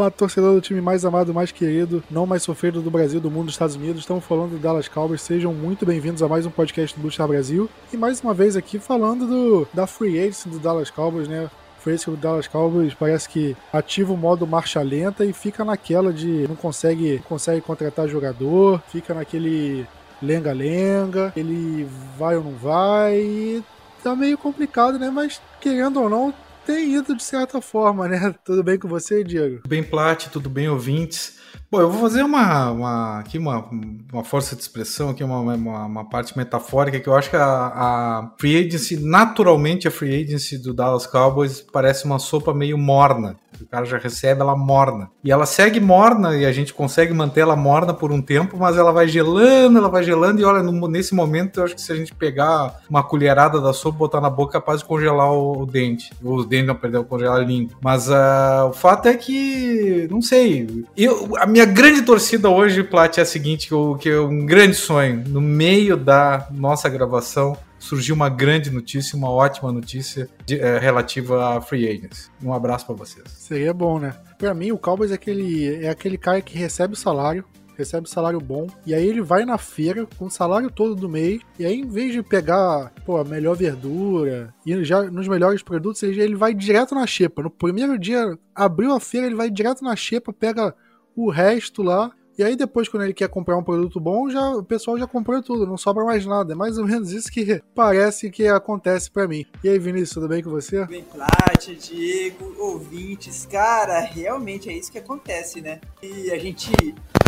Fala, torcedor do time mais amado, mais querido, não mais sofrido do Brasil, do mundo dos Estados Unidos. Estamos falando do Dallas Cowboys. Sejam muito bem-vindos a mais um podcast do Blue Star Brasil. E mais uma vez aqui falando do, da Free Agency do Dallas Cowboys, né? Free Agency do Dallas Cowboys parece que ativa o modo marcha lenta e fica naquela de não consegue, consegue contratar jogador, fica naquele lenga-lenga, ele vai ou não vai. E tá meio complicado, né? Mas querendo ou não, tem ido de certa forma, né? Tudo bem com você, Diego? Tudo bem, Plat, tudo bem, ouvintes? Bom, eu vou fazer uma, uma, aqui uma, uma força de expressão, aqui uma, uma, uma, parte metafórica, que eu acho que a, a Free Agency, naturalmente a Free Agency do Dallas Cowboys parece uma sopa meio morna. O cara já recebe ela morna. E ela segue morna e a gente consegue manter ela morna por um tempo, mas ela vai gelando, ela vai gelando. E olha, no, nesse momento eu acho que se a gente pegar uma colherada da sopa, botar na boca, é capaz de congelar o, o dente. Os dentes não perder, congelar a língua. Mas uh, o fato é que, não sei. Eu, a minha grande torcida hoje, Plat, é a seguinte: que, eu, que é um grande sonho. No meio da nossa gravação, surgiu uma grande notícia, uma ótima notícia de, é, relativa a free agents. Um abraço para vocês. Seria bom, né? Para mim, o Cowboys é aquele, é aquele cara que recebe o salário, recebe salário bom, e aí ele vai na feira com o salário todo do mês, e aí em vez de pegar pô, a melhor verdura e já nos melhores produtos, ele vai direto na xepa. No primeiro dia, abriu a feira, ele vai direto na xepa, pega o resto lá e aí depois, quando ele quer comprar um produto bom, já o pessoal já comprou tudo, não sobra mais nada. É mais ou menos isso que parece que acontece para mim. E aí, Vinícius, tudo bem com você? Bem, Plat, Diego, ouvintes. Cara, realmente é isso que acontece, né? E a gente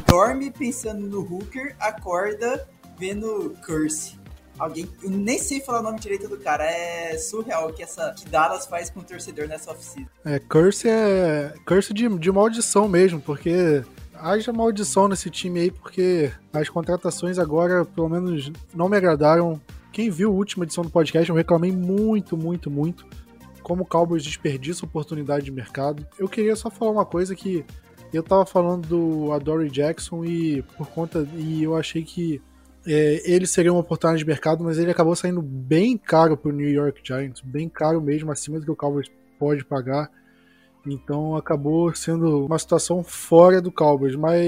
dorme pensando no Hooker, acorda vendo Curse. Alguém, eu nem sei falar o nome direito do cara, é surreal o que essa que Dallas faz com o torcedor nessa oficina. É, Curse é Curse de, de maldição mesmo, porque haja maldição nesse time aí, porque as contratações agora, pelo menos, não me agradaram. Quem viu a última edição do podcast, eu reclamei muito, muito, muito como o Cowboys desperdiça oportunidade de mercado. Eu queria só falar uma coisa que eu tava falando do Adoree Jackson e por conta e eu achei que é, ele seria uma oportunidade de mercado, mas ele acabou saindo bem caro pro New York Giants, bem caro mesmo, acima do que o Cowboys pode pagar. Então acabou sendo uma situação fora do Cowboys, mas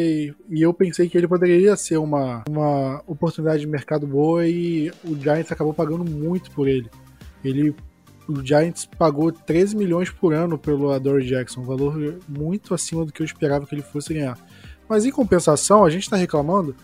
e eu pensei que ele poderia ser uma, uma oportunidade de mercado boa e o Giants acabou pagando muito por ele. Ele o Giants pagou 13 milhões por ano pelo Adore Jackson, um valor muito acima do que eu esperava que ele fosse ganhar. Mas em compensação, a gente está reclamando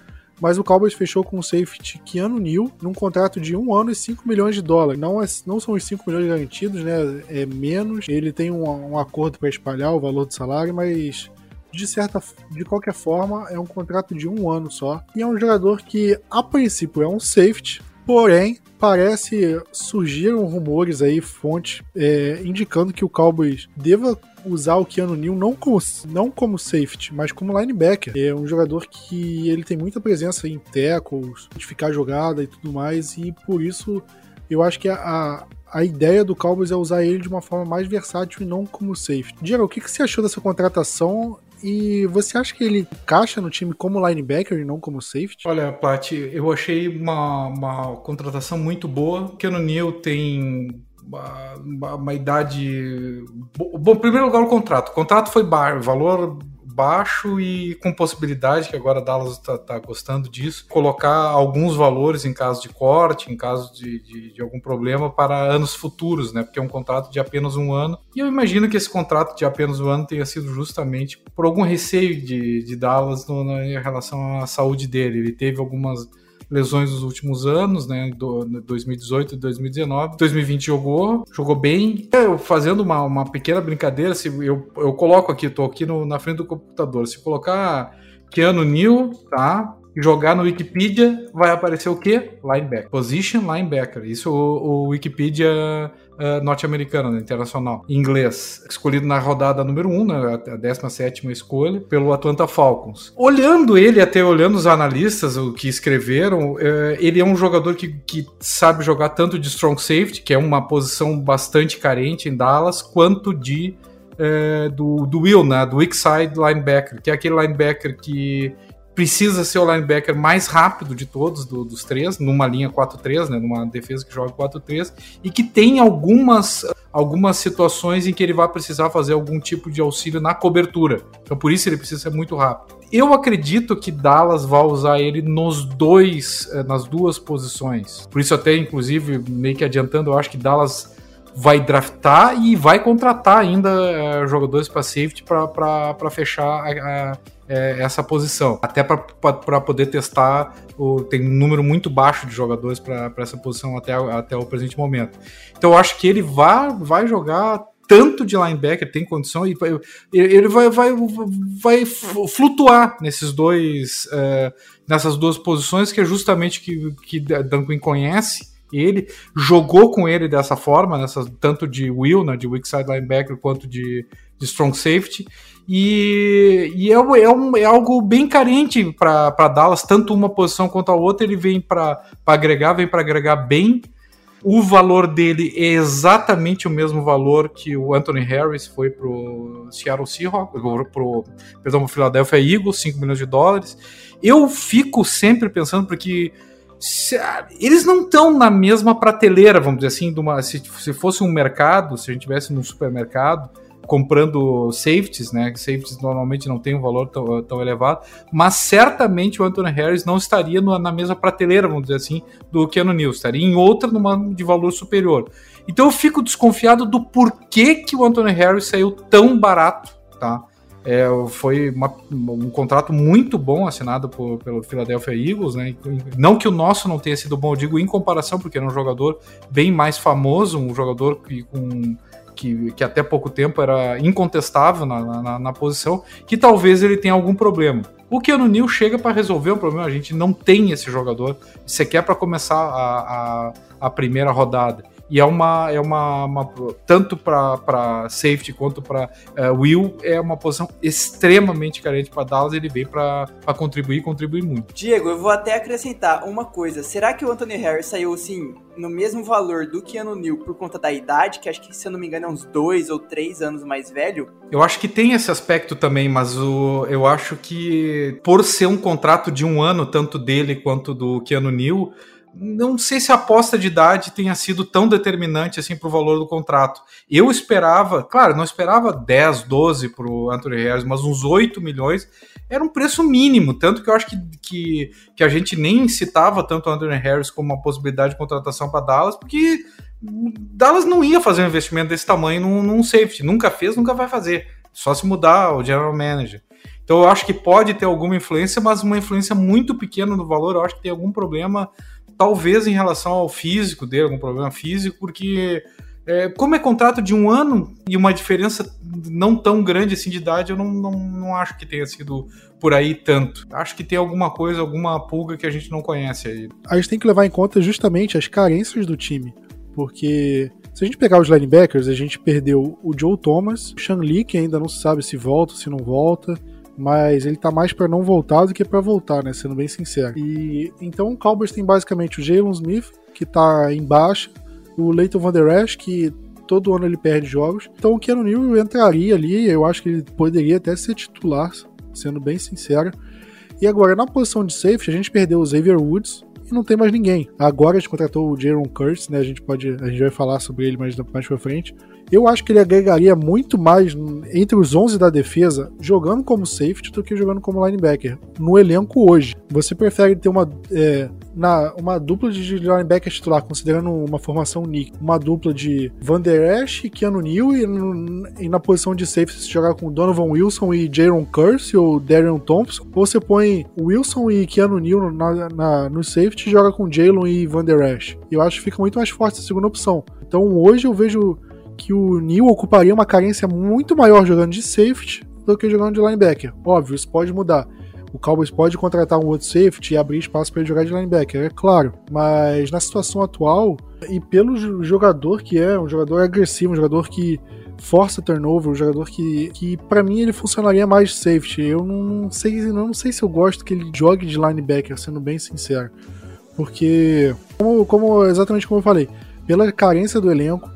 mas o Cowboys fechou com o safety Keanu Neal num contrato de um ano e 5 milhões de dólares. Não, é, não são os 5 milhões garantidos, né? É menos. Ele tem um, um acordo para espalhar o valor do salário, mas de certa de qualquer forma é um contrato de um ano só e é um jogador que a princípio é um safety porém parece surgiram rumores aí fontes é, indicando que o Cowboys deva usar o Keanu Neal não como, não como safety, mas como linebacker. É um jogador que ele tem muita presença em tackles, de ficar jogada e tudo mais, e por isso eu acho que a, a, ideia do Cowboys é usar ele de uma forma mais versátil e não como safety. Diego, o que, que você achou dessa contratação e você acha que ele encaixa no time como linebacker e não como safety? Olha, Pat, eu achei uma, uma contratação muito boa. Keanu Neal tem uma, uma, idade. Bom, em primeiro lugar, o contrato. O contrato foi bar, valor baixo e com possibilidade, que agora a Dallas está tá gostando disso, colocar alguns valores em caso de corte, em caso de, de, de, algum problema para anos futuros, né? Porque é um contrato de apenas um ano. E eu imagino que esse contrato de apenas um ano tenha sido justamente por algum receio de, de Dallas no, na, em relação à saúde dele. Ele teve algumas lesões nos últimos anos, né? Do, 2018 e 2019. 2020 jogou, jogou bem. Eu, fazendo uma, uma pequena brincadeira, se eu, eu coloco aqui, tô aqui no, na frente do computador. Se colocar Keanu Neal, tá? jogar no Wikipedia, vai aparecer o quê? Linebacker. Position linebacker. Isso o, o Wikipedia uh, norte-americano, né, internacional. Inglês. Escolhido na rodada número 1, né, a 17 escolha, pelo Atlanta Falcons. Olhando ele, até olhando os analistas, o que escreveram, uh, ele é um jogador que, que sabe jogar tanto de strong safety, que é uma posição bastante carente em Dallas, quanto de uh, do, do Will, né, do weak side linebacker, que é aquele linebacker que precisa ser o linebacker mais rápido de todos, do, dos três, numa linha 4-3, né, numa defesa que joga 4-3, e que tem algumas algumas situações em que ele vai precisar fazer algum tipo de auxílio na cobertura. Então por isso ele precisa ser muito rápido. Eu acredito que Dallas vai usar ele nos dois, eh, nas duas posições. Por isso até inclusive meio que adiantando, eu acho que Dallas vai draftar e vai contratar ainda uh, jogadores para safety para fechar a, a, é, essa posição. Até para poder testar, o, tem um número muito baixo de jogadores para essa posição até, até o presente momento. Então eu acho que ele vai, vai jogar tanto de linebacker, tem condição, e ele vai, vai, vai flutuar nesses dois, uh, nessas duas posições, que é justamente que, que Quinn conhece ele, jogou com ele dessa forma, nessa, tanto de will, né, de weak side linebacker, quanto de, de strong safety. E, e é, é, um, é algo bem carente para Dallas, tanto uma posição quanto a outra. Ele vem para agregar, vem para agregar bem. O valor dele é exatamente o mesmo valor que o Anthony Harris foi pro Seattle Seahawks, pro, perdão, pro Philadelphia Eagles, 5 milhões de dólares. Eu fico sempre pensando, porque se, eles não estão na mesma prateleira, vamos dizer assim, de uma, se, se fosse um mercado, se a gente tivesse num supermercado comprando safeties, né? Safeties normalmente não tem um valor tão, tão elevado, mas certamente o Anthony Harris não estaria no, na mesma prateleira, vamos dizer assim, do Keanu Neal, estaria em outra numa, de valor superior. Então eu fico desconfiado do porquê que o Anthony Harris saiu tão barato, tá? É, foi uma, um contrato muito bom assinado por, pelo Philadelphia Eagles, né? Não que o nosso não tenha sido bom, eu digo em comparação, porque era um jogador bem mais famoso, um jogador que, com, que, que até pouco tempo era incontestável na, na, na posição, que talvez ele tenha algum problema. O Keanu Neal chega para resolver o problema, a gente não tem esse jogador, sequer para começar a, a, a primeira rodada e é uma, é uma, uma tanto para safety quanto para uh, é, Will, é uma posição extremamente carente para Dallas. Ele veio para contribuir, contribuir muito. Diego, eu vou até acrescentar uma coisa: será que o Anthony Harris saiu assim no mesmo valor do Keanu Neal por conta da idade, que acho que se eu não me engano é uns dois ou três anos mais velho? Eu acho que tem esse aspecto também, mas o, eu acho que por ser um contrato de um ano, tanto dele quanto do Keanu Neal não sei se a aposta de idade tenha sido tão determinante assim para o valor do contrato. Eu esperava, claro, não esperava 10, 12 para o Anthony Harris, mas uns 8 milhões era um preço mínimo. Tanto que eu acho que, que, que a gente nem citava tanto o Anthony Harris como uma possibilidade de contratação para Dallas, porque Dallas não ia fazer um investimento desse tamanho num, num safety. Nunca fez, nunca vai fazer. Só se mudar o general manager. Então eu acho que pode ter alguma influência, mas uma influência muito pequena no valor. Eu acho que tem algum problema talvez em relação ao físico dele, algum problema físico, porque é, como é contrato de um ano e uma diferença não tão grande assim de idade, eu não, não, não acho que tenha sido por aí tanto. Acho que tem alguma coisa, alguma pulga que a gente não conhece aí. A gente tem que levar em conta justamente as carências do time, porque se a gente pegar os linebackers, a gente perdeu o Joe Thomas, o Sean Lee, que ainda não se sabe se volta, se não volta mas ele tá mais para não voltar do que para voltar, né? Sendo bem sincero. E então o Cowboys tem basicamente o Jalen Smith, que tá em baixa, o Leighton Van Der Esch, que todo ano ele perde jogos. Então o Keanu Neal entraria ali, eu acho que ele poderia até ser titular, sendo bem sincero. E agora, na posição de safety, a gente perdeu o Xavier Woods, e não tem mais ninguém. Agora a gente contratou o Jaron Curtis, né? A gente pode, a gente vai falar sobre ele mais, mais pra frente. Eu acho que ele agregaria muito mais entre os 11 da defesa jogando como safety do que jogando como linebacker no elenco hoje. Você prefere ter uma, é, na, uma dupla de linebacker titular, considerando uma formação Nick, uma dupla de Van Der Esch e Keanu Neal e, e na posição de safety se jogar com Donovan Wilson e Jaron Curse ou Darian Thompson, ou você põe Wilson e Keanu Neal na, na, no safety e joga com Jalen e Van Der Esch. Eu acho que fica muito mais forte a segunda opção. Então hoje eu vejo que o Neil ocuparia uma carência muito maior jogando de safety do que jogando de linebacker. Óbvio, isso pode mudar. O Cowboys pode contratar um outro safety e abrir espaço para ele jogar de linebacker, é claro. Mas na situação atual, e pelo jogador que é, um jogador agressivo, um jogador que força turnover, um jogador que, que para mim ele funcionaria mais de safety. Eu não sei, não sei se eu gosto que ele jogue de linebacker, sendo bem sincero. Porque, como, como exatamente como eu falei, pela carência do elenco,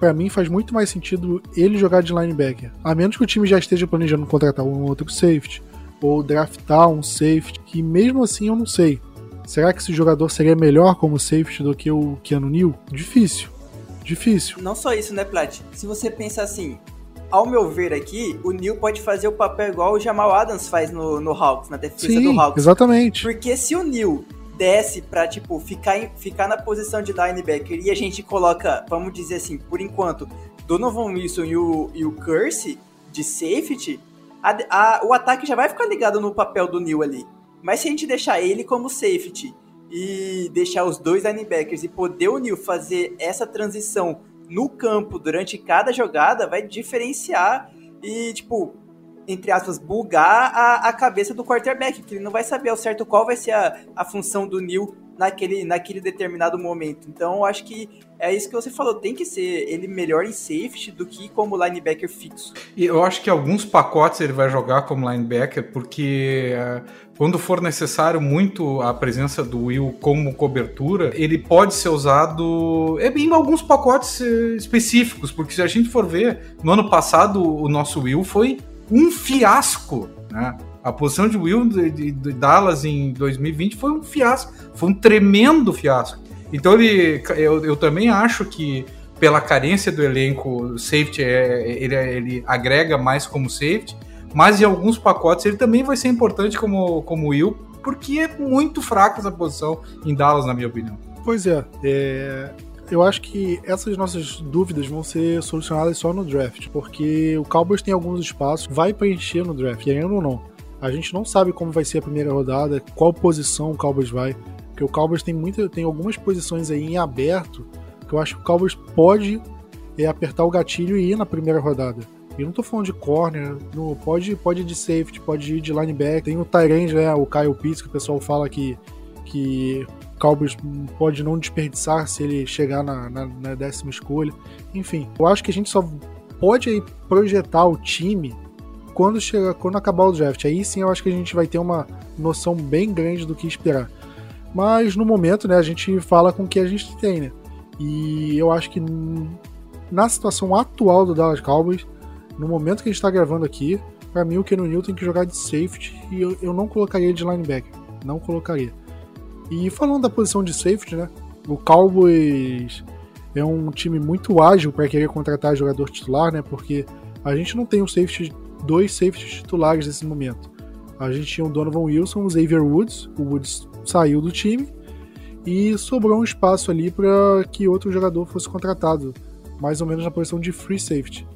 para mim faz muito mais sentido ele jogar de linebacker. A menos que o time já esteja planejando contratar um outro safety ou draftar um safety, que mesmo assim eu não sei. Será que esse jogador seria melhor como safety do que o Keanu Neal? Difícil. difícil. Não só isso, né, Plat? Se você pensa assim, ao meu ver aqui, o Neil pode fazer o papel igual o Jamal Adams faz no, no Hawks, na defesa Sim, do Hawks. exatamente. Porque se o Neil desce pra, tipo, ficar, em- ficar na posição de linebacker e a gente coloca, vamos dizer assim, por enquanto, Donovan Wilson e o, e o Curse de safety, a- a- o ataque já vai ficar ligado no papel do Neil ali. Mas se a gente deixar ele como safety e deixar os dois linebackers e poder o Neil fazer essa transição no campo durante cada jogada, vai diferenciar e, tipo, entre aspas, bugar a, a cabeça do quarterback, que ele não vai saber ao certo qual vai ser a, a função do Neil naquele, naquele determinado momento. Então, eu acho que é isso que você falou, tem que ser ele melhor em safety do que como linebacker fixo. E eu acho que alguns pacotes ele vai jogar como linebacker, porque eh, quando for necessário muito a presença do Will como cobertura, ele pode ser usado eh, em alguns pacotes eh, específicos, porque se a gente for ver, no ano passado o nosso Will foi um fiasco, né? A posição de Will de, de- de Dallas em 2020 foi um fiasco, foi um tremendo fiasco. Então ele, eu, eu também acho que pela carência do elenco, safety é, ele, ele agrega mais como safety, mas em alguns pacotes ele também vai ser importante como, como Will, porque é muito fraca essa posição em Dallas, na minha opinião. Pois é, é, eu acho que essas nossas dúvidas vão ser solucionadas só no draft, porque o Cowboys tem alguns espaços, vai preencher no draft, querendo ou não. A gente não sabe como vai ser a primeira rodada, qual posição o Cowboys vai, porque o Cowboys tem, muita, tem algumas posições aí em aberto que eu acho que o Cowboys pode é, apertar o gatilho e ir na primeira rodada. E não tô falando de corner, no, pode, pode ir de safety, pode ir de linebacker. Tem o Tyrande, né, o Kyle Pitts, que o pessoal fala que, que Cowboys pode não desperdiçar se ele chegar na, na, na décima escolha. Enfim, eu acho que a gente só pode projetar o time quando, chegar, quando acabar o draft. Aí sim eu acho que a gente vai ter uma noção bem grande do que esperar. Mas no momento, né, a gente fala com o que a gente tem, né? E eu acho que na situação atual do Dallas Cowboys, no momento que a gente está gravando aqui, para mim o Keanu Neal tem que jogar de safety e eu, eu não colocaria de linebacker. Não colocaria. E falando da posição de safety, né? O Cowboys é um time muito ágil para querer contratar jogador titular, né? Porque a gente não tem um safety, dois safeties titulares nesse momento. A gente tinha o Donovan Wilson, o Xavier Woods, o Woods saiu do time e sobrou um espaço ali para que outro jogador fosse contratado, mais ou menos na posição de free safety.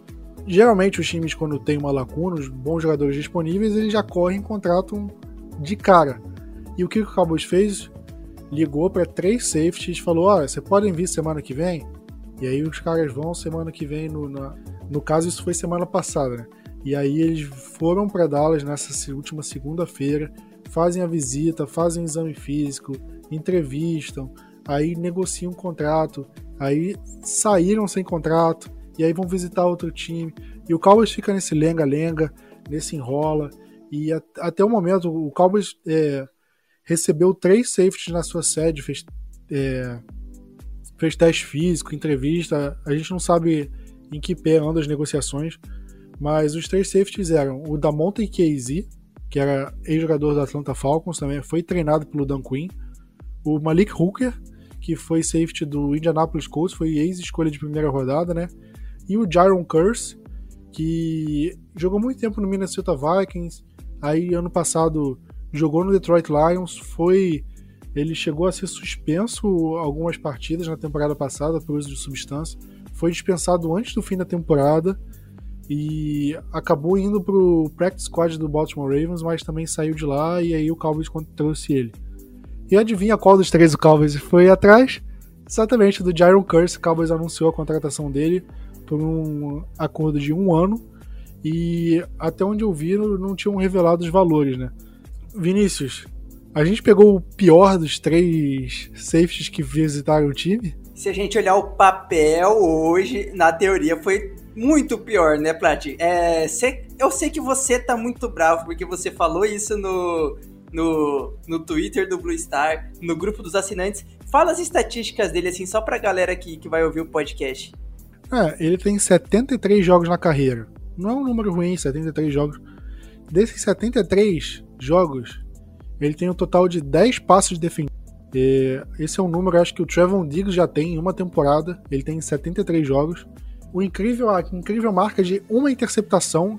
Geralmente os times quando tem uma lacuna, os bons jogadores disponíveis, eles já correm e contratam de cara. E o que o Cowboys fez? Ligou para três safeties e falou: Olha, você podem vir semana que vem? E aí os caras vão semana que vem, no, na- no caso isso foi semana passada, né? E aí eles foram para Dallas nessa última segunda-feira, fazem a visita, fazem o exame físico, entrevistam, aí negociam um contrato, aí saíram sem contrato, e aí vão visitar outro time. E o Cowboys fica nesse lenga-lenga, nesse enrola. E até o momento, o Cowboys é, recebeu três safeties na sua sede, fez, é, fez teste físico, entrevista. A gente não sabe em que pé andam as negociações, mas os três safeties eram o Damonte Casey, que era ex-jogador do Atlanta Falcons também, foi treinado pelo Dan Quinn, o Malik Hooker, que foi safety do Indianapolis Colts, foi ex-escolha de primeira rodada, né? E o Jaron Curse, que jogou muito tempo no Minnesota Vikings, aí ano passado jogou no Detroit Lions, foi ele chegou a ser suspenso algumas partidas na temporada passada por uso de substância, foi dispensado antes do fim da temporada e acabou indo pro practice squad do Baltimore Ravens, mas também saiu de lá e aí o Cowboys trouxe ele. E adivinha qual dos três o Cowboys foi atrás? Exatamente, do Jaron Curse. O Cowboys anunciou a contratação dele por um acordo de um ano. E até onde eu vi, não tinham revelado os valores, né? Vinícius, a gente pegou o pior dos três safeties que visitaram o time? Se a gente olhar o papel hoje, na teoria foi muito pior, né, Plat? É, cê- eu sei que você tá muito bravo porque você falou isso no, no, no Twitter do Blue Star, no grupo dos assinantes. Fala as estatísticas dele, assim, só pra galera que, que vai ouvir o podcast. É, ele tem 73 jogos na carreira. Não é um número ruim, 73 jogos. Desses 73 jogos, ele tem um total de 10 passos defendidos. Esse é um número, acho que o Trevon Diggs já tem em uma temporada. Ele tem 73 jogos. O incrível, a incrível marca de uma interceptação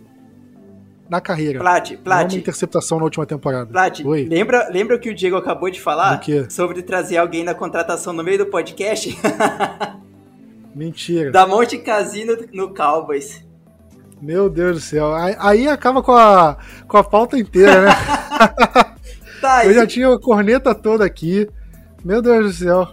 na carreira. Plat, Plat. Uma interceptação na última temporada. Plat, Oi. lembra, lembra o que o Diego acabou de falar? Sobre trazer alguém na contratação no meio do podcast? Mentira. da Monte Casino no Cowboys. Meu Deus do céu. Aí, aí acaba com a, com a pauta inteira, né? Tá aí, Eu já tinha a corneta toda aqui. Meu Deus do céu.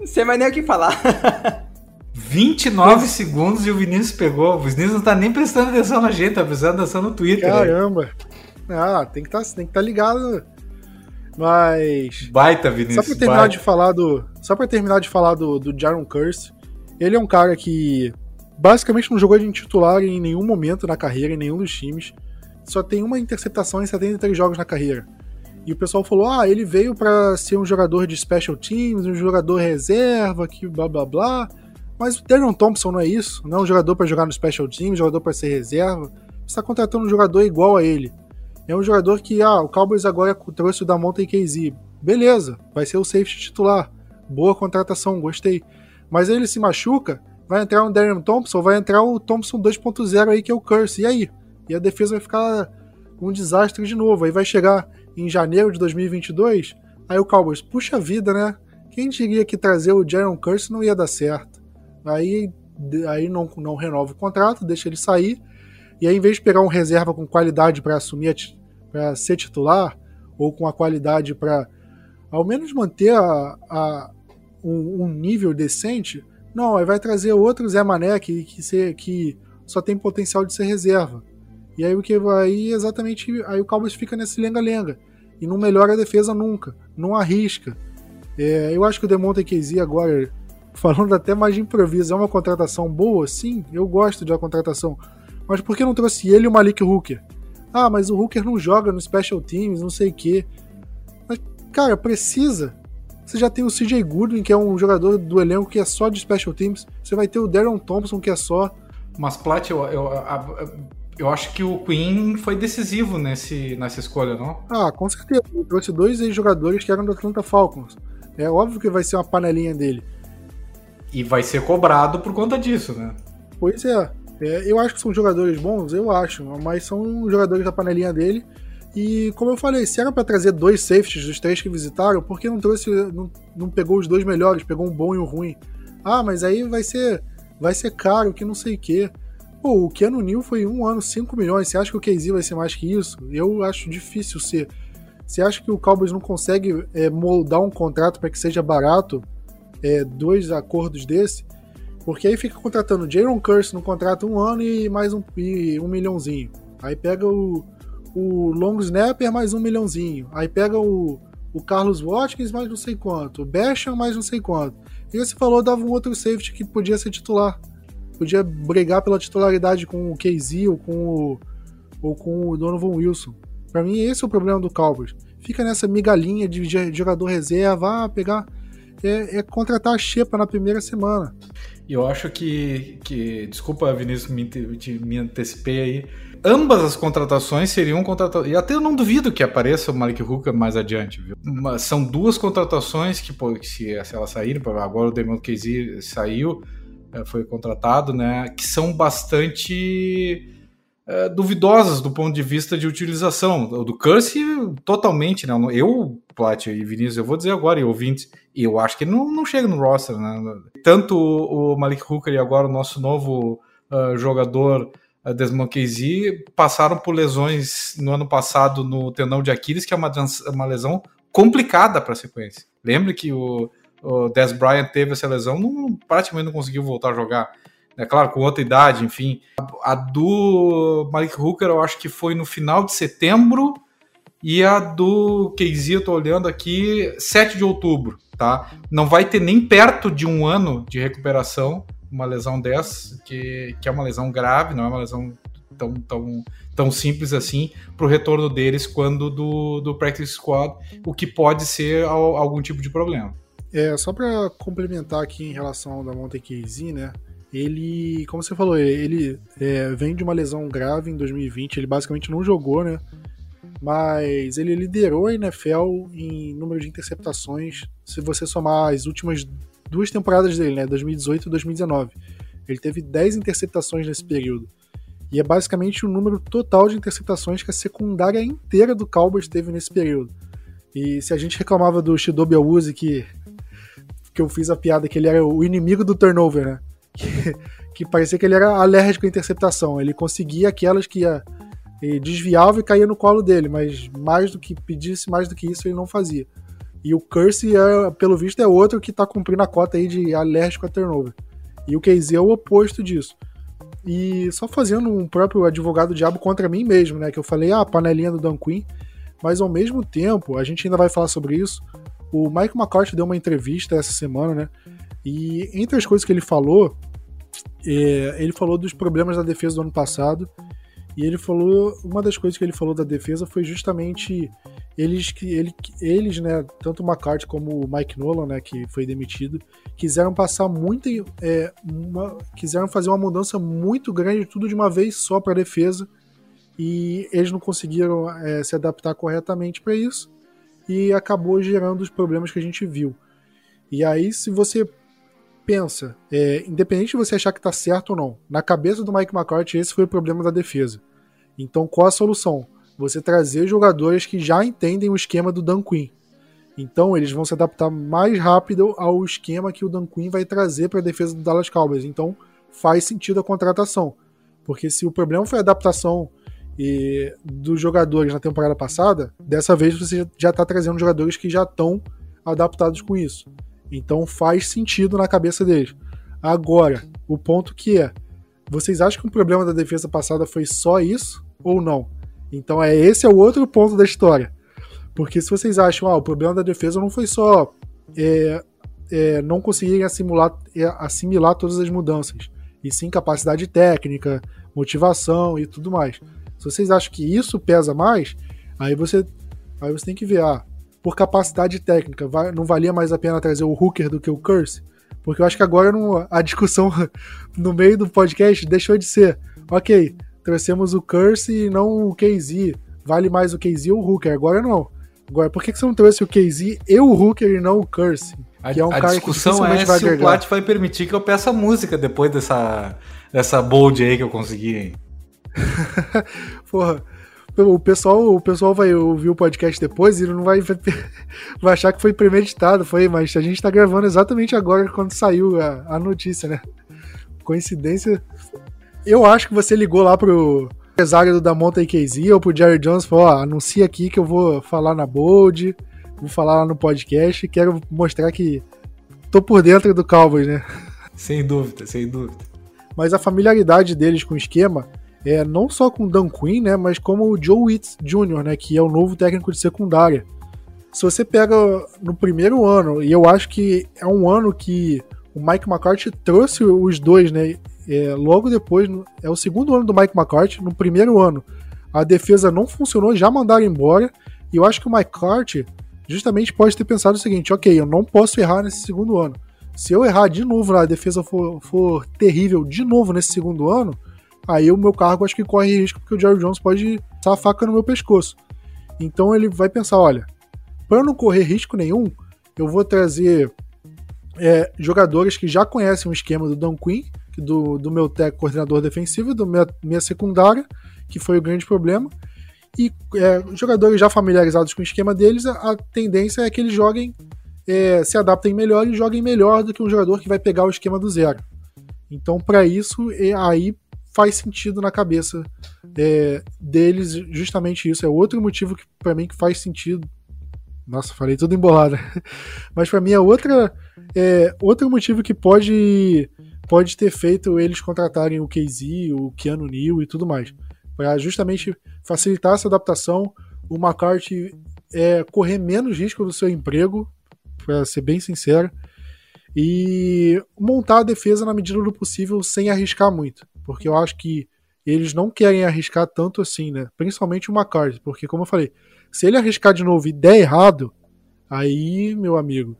não sei mais nem o que falar. 29 segundos e o Vinícius pegou. O Vinícius não tá nem prestando atenção na gente, tá prestando atenção no Twitter. né? Caramba. Ah, tem que tá, tem que estar ligado. Mas. Baita, Só Vinícius. pra terminar baita. de falar do. Só pra terminar de falar do, do Jaron Curse, ele é um cara que basicamente não jogou de titular em nenhum momento na carreira, em nenhum dos times. Só tem uma interceptação em 73 jogos na carreira. E o pessoal falou: ah, ele veio pra ser um jogador de special teams, um jogador reserva, que blá blá blá. Mas o Darion Thompson não é isso. Não é um jogador pra jogar no special teams, jogador pra ser reserva. Você tá contratando um jogador igual a ele. É um jogador que, ah, o Cowboys agora trouxe o Damonte KZ. Beleza, vai ser o safety titular. Boa contratação, gostei. Mas ele se machuca, vai entrar um Darren Thompson, vai entrar o Thompson 2.0 aí, que é o Curse. E aí? E a defesa vai ficar um desastre de novo. Aí vai chegar em janeiro de 2022, aí o Cowboys, puxa vida, né? Quem diria que trazer o Jaron Curse não ia dar certo? Aí, aí não, não renova o contrato, deixa ele sair. E aí, em vez de pegar um reserva com qualidade para assumir, para ser titular, ou com a qualidade para ao menos manter a, a- um, um nível decente, não, aí vai trazer outro Zé Mané que, que, ser, que só tem potencial de ser reserva. E aí o que aí exatamente aí o Cowboys fica nesse lenga-lenga e não melhora a defesa nunca, não arrisca. É, eu acho que o Demonte KZ agora, falando até mais de improviso, é uma contratação boa, sim, eu gosto de uma contratação. Mas por que não trouxe ele e o Malik Hooker? Ah, mas o Hooker não joga no Special Teams, não sei o quê. Mas, cara, precisa. Você já tem o CJ Goodwin, que é um jogador do elenco que é só de Special Teams. Você vai ter o Darren Thompson, que é só. Mas, Plat, eu, eu, a- eu acho que o Queen foi decisivo nesse, nessa escolha, não? Ah, com certeza. Ele trouxe dois ex-jogadores que eram do Atlanta Falcons. É óbvio que vai ser uma panelinha dele. E vai ser cobrado por conta disso, né? Pois é. É, eu acho que são jogadores bons, eu acho, mas são jogadores da panelinha dele. E como eu falei, se era pra trazer dois safeties dos três que visitaram, por que não trouxe, não, não pegou os dois melhores, pegou um bom e um ruim? Ah, mas aí vai ser, vai ser caro, que não sei o quê. Pô, o Keanu Neal foi um ano 5 milhões. Você acha que o KZ vai ser mais que isso? Eu acho difícil ser. Você acha que o Cowboys não consegue é, moldar um contrato para que seja barato? É, dois acordos desse? Porque aí fica contratando Jaron Curse no contrato um ano e mais um, e um milhãozinho. Aí pega o, o Long Snapper mais um milhãozinho. Aí pega o, o Carlos Watkins mais não sei quanto. O Basham mais não sei quanto. E você falou, dava um outro safety que podia ser titular. Podia brigar pela titularidade com o KZ ou com o, ou com o Donovan Wilson. Pra mim, esse é o problema do Cowboys. Fica nessa migalhinha de jogador reserva, ah, pegar. É, é contratar a Xepa na primeira semana. E eu acho que, que desculpa, Vinícius, me, me antecipei aí. Ambas as contratações seriam contratações. E até eu não duvido que apareça o Malik Hooker mais adiante, viu? São duas contratações que, pô, se, se elas saírem, agora o Damon Casey saiu, eh, foi contratado, né? Que são bastante eh, duvidosas do ponto de vista de utilização. Do Curse, totalmente, né? Eu, Plat e Vinícius, eu vou dizer agora, e ouvintes, eu acho que não, não chega no roster, né? Tanto o Malik Hooker e agora o nosso novo ah, jogador ah, Desmond KZ passaram por lesões no ano passado no tendão de Aquiles, que é uma, uma lesão complicada para a sequência. Lembre que o, o Des Bryant teve essa lesão, não, praticamente não conseguiu voltar a jogar. É claro, com outra idade, enfim. A, do Malik Hooker eu acho que foi no final de setembro e a do KZ, eu tô olhando aqui, 7 de outubro, tá? Não vai ter nem perto de um ano de recuperação uma lesão dessa, que, que é uma lesão grave, não é uma lesão tão, tão, tão simples assim, para o retorno deles quando do, do practice squad, o que pode ser al- algum tipo de problema. É, só pra complementar aqui em relação ao da Monte KZ, né? Ele, como você falou, ele é, vem de uma lesão grave em 2020, ele basicamente não jogou, né? mas ele liderou a NFL em número de interceptações, se você somar as últimas duas temporadas dele, né, 2018 e 2019. Ele teve 10 interceptações nesse período. E é basicamente o número total de interceptações que a secundária inteira do Cowboys teve nesse período. E se a gente reclamava do Shidobi Awuzi que que eu fiz a piada que ele era o inimigo do turnover, né? Que, parecia que ele era alérgico à interceptação. Ele conseguia aquelas que ia, desviava e caía no colo dele, mas mais do que pedisse mais do que isso ele não fazia. E o Curse, é, pelo visto, é outro que tá cumprindo a cota aí de alérgico a turnover. E o Casey é o oposto disso. E só fazendo um próprio advogado diabo contra mim mesmo, né? Que eu falei, ah, panelinha do Dan Quinn. Mas ao mesmo tempo, a gente ainda vai falar sobre isso. O Mike McCarthy deu uma entrevista essa semana, né? E entre as coisas que ele falou, é, ele falou dos problemas da defesa do ano passado. E ele falou, uma das coisas que ele falou da defesa foi justamente eles que ele, eles, né, tanto o McCarthy como o Mike Nolan, né, que foi demitido, quiseram passar muito, é, uma, quiseram fazer uma mudança muito grande, tudo de uma vez só para a defesa, e eles não conseguiram é, se adaptar corretamente para isso, e acabou gerando os problemas que a gente viu. E aí, se você pensa, é, independente de você achar que está certo ou não, na cabeça do Mike McCarthy esse foi o problema da defesa. Então, qual a solução? você trazer jogadores que já entendem o esquema do Dan Quinn. Então eles vão se adaptar mais rápido ao esquema que o Dan Quinn vai trazer para a defesa do Dallas Cowboys. Então faz sentido a contratação. Porque se o problema foi a adaptação e, dos jogadores na temporada passada, dessa vez você já está trazendo jogadores que já estão adaptados com isso. Então faz sentido na cabeça deles. Agora, o ponto que é, vocês acham que o problema da defesa passada foi só isso ou não? Então é esse é o outro ponto da história. Porque se vocês acham, ah, o problema da defesa não foi só é, é, não conseguirem assimilar, é, assimilar todas as mudanças, e sim capacidade técnica, motivação e tudo mais. Se vocês acham que isso pesa mais, aí você, aí você tem que ver, ah, por capacidade técnica, vai, não valia mais a pena trazer o Hooker do que o Curse? Porque eu acho que agora não, a discussão no meio do podcast deixou de ser, ok, trouxemos o Curse e não o KZ. Vale mais o KZ ou o Hooker? Agora não. Agora, por que, que você não trouxe o KZ e o Hooker e não o Curse? Que é um a cara discussão é se o Plat vai permitir que eu peça música depois dessa, dessa bold aí que eu consegui, hein? Porra, o pessoal, o pessoal vai ouvir o podcast depois e não vai, vai achar que foi premeditado, foi, mas a gente tá gravando exatamente agora quando saiu a, a notícia, né? Coincidência eu acho que você ligou lá pro empresário da Monta KZ ou pro Jerry Jones e falou: ó, anuncia aqui que eu vou falar na Bold, vou falar lá no podcast, quero mostrar que tô por dentro do Cowboys, né? Sem dúvida, sem dúvida. Mas a familiaridade deles com o esquema é não só com o Dan Quinn, né, mas como o Joe Witts Jr., né, que é o novo técnico de secundária. Se você pega no primeiro ano, e eu acho que é um ano que o Mike McCarthy trouxe os dois, né? É, logo depois, é o segundo ano do Mike McCarthy, no primeiro ano, a defesa não funcionou, já mandaram embora, e eu acho que o McCarthy justamente pode ter pensado o seguinte, ok, eu não posso errar nesse segundo ano. Se eu errar de novo, a defesa for, for terrível de novo nesse segundo ano, aí o meu cargo acho que corre risco, porque o Jerry Jones pode passar a faca no meu pescoço. Então ele vai pensar, olha, para não correr risco nenhum, eu vou trazer é, jogadores que já conhecem o esquema do Dan Quinn, do, do meu técnico coordenador defensivo, do minha, minha secundária, que foi o grande problema. E é, jogadores já familiarizados com o esquema deles, a, a tendência é que eles joguem, é, se adaptem melhor e joguem melhor do que um jogador que vai pegar o esquema do zero. Então, para isso, é, aí faz sentido na cabeça é, deles justamente isso. É outro motivo que para mim que faz sentido. Nossa, falei tudo embolado. Mas para mim é outra é outro motivo que pode pode ter feito eles contratarem o KZ, o Keanu Neal e tudo mais. Para justamente facilitar essa adaptação, o McCarthy é, correr menos risco do seu emprego, para ser bem sincero, e montar a defesa na medida do possível sem arriscar muito. Porque eu acho que eles não querem arriscar tanto assim, né? Principalmente o McCarthy, porque como eu falei, se ele arriscar de novo e der errado, aí, meu amigo,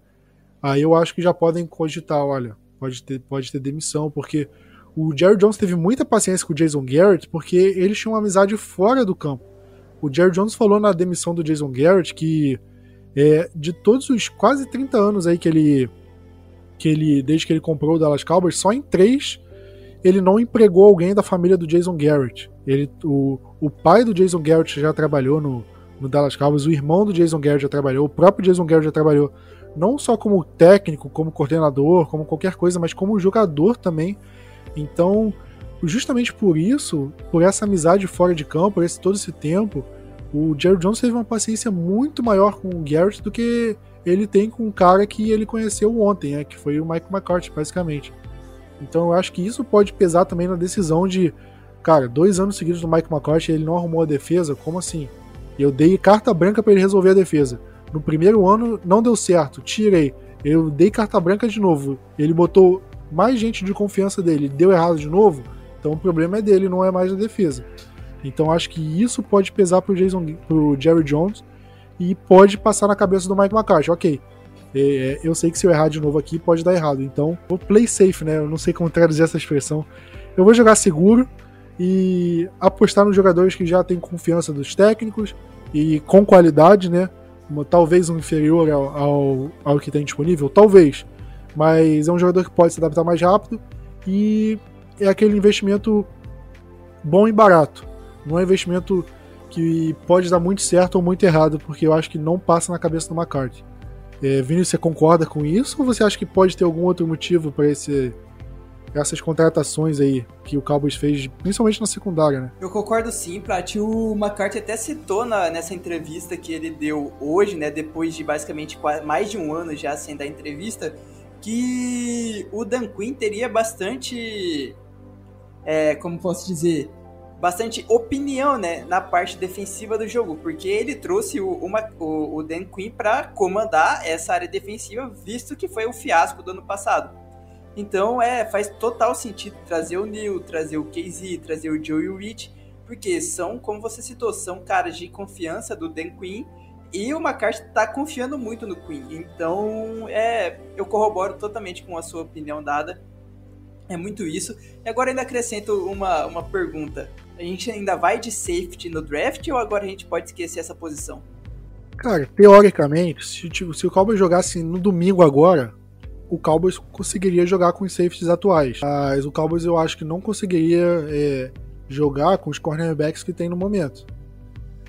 aí eu acho que já podem cogitar, olha, pode ter, pode ter demissão, porque o Jerry Jones teve muita paciência com o Jason Garrett, porque eles tinham uma amizade fora do campo. o Jerry Jones falou na demissão do Jason Garrett que é, de todos os quase 30 anos aí que ele, que ele. Desde que ele comprou o Dallas Cowboys, só em três ele não empregou alguém da família do Jason Garrett. Ele, o, o pai do Jason Garrett já trabalhou no, no Dallas Cowboys, o irmão do Jason Garrett já trabalhou, o próprio Jason Garrett já trabalhou não só como técnico, como coordenador, como qualquer coisa, mas como jogador também. Então, justamente por isso, por essa amizade fora de campo, por esse, todo esse tempo, o Jerry Jones teve uma paciência muito maior com o Garrett do que ele tem com um cara que ele conheceu ontem, né, que foi o Mike McCarthy, basicamente. Então eu acho que isso pode pesar também na decisão de, cara, dois anos seguidos do Mike McCarthy ele não arrumou a defesa, como assim? Eu dei carta branca para ele resolver a defesa. No primeiro ano não deu certo, tirei. Eu dei carta branca de novo. Ele botou mais gente de confiança dele, deu errado de novo. Então o problema é dele, não é mais da defesa. Então acho que isso pode pesar pro, Jason, pro Jerry Jones e pode passar na cabeça do Mike McCarthy. Ok, é, eu sei que se eu errar de novo aqui pode dar errado. Então vou play safe, né? Eu não sei como traduzir essa expressão. Eu vou jogar seguro e apostar nos jogadores que já têm confiança dos técnicos e com qualidade, né? talvez um inferior ao, ao, ao que tem disponível, talvez, mas é um jogador que pode se adaptar mais rápido e é aquele investimento bom e barato. Não é investimento que pode dar muito certo ou muito errado, porque eu acho que não passa na cabeça do McCarthy. É, Vini, você concorda com isso ou você acha que pode ter algum outro motivo para esse essas contratações aí que o Cowboys fez, principalmente na secundária, né? Eu concordo sim, Prat. O McCarthy até citou na, nessa entrevista que ele deu hoje, né, depois de basicamente mais de um ano já sem dar entrevista, que o Dan Quinn teria bastante, é, como posso dizer, bastante opinião, né, na parte defensiva do jogo, porque ele trouxe o, uma, o, o Dan Quinn para comandar essa área defensiva, visto que foi o fiasco do ano passado. Então, é, faz total sentido trazer o Neil, trazer o KZ, trazer o Joey Rich, porque são, como você citou, são caras de confiança do Dan Quinn e o McCarthy tá confiando muito no Quinn. Então, é, eu corroboro totalmente com a sua opinião dada. É muito isso. E agora ainda acrescento uma, uma pergunta. A gente ainda vai de safety no draft ou agora a gente pode esquecer essa posição? Cara, teoricamente, se, tipo, se o Cowboys jogasse no domingo agora, o Cowboys conseguiria jogar com os safeties atuais. Mas o Cowboys eu acho que não conseguiria é, jogar com os cornerbacks que tem no momento.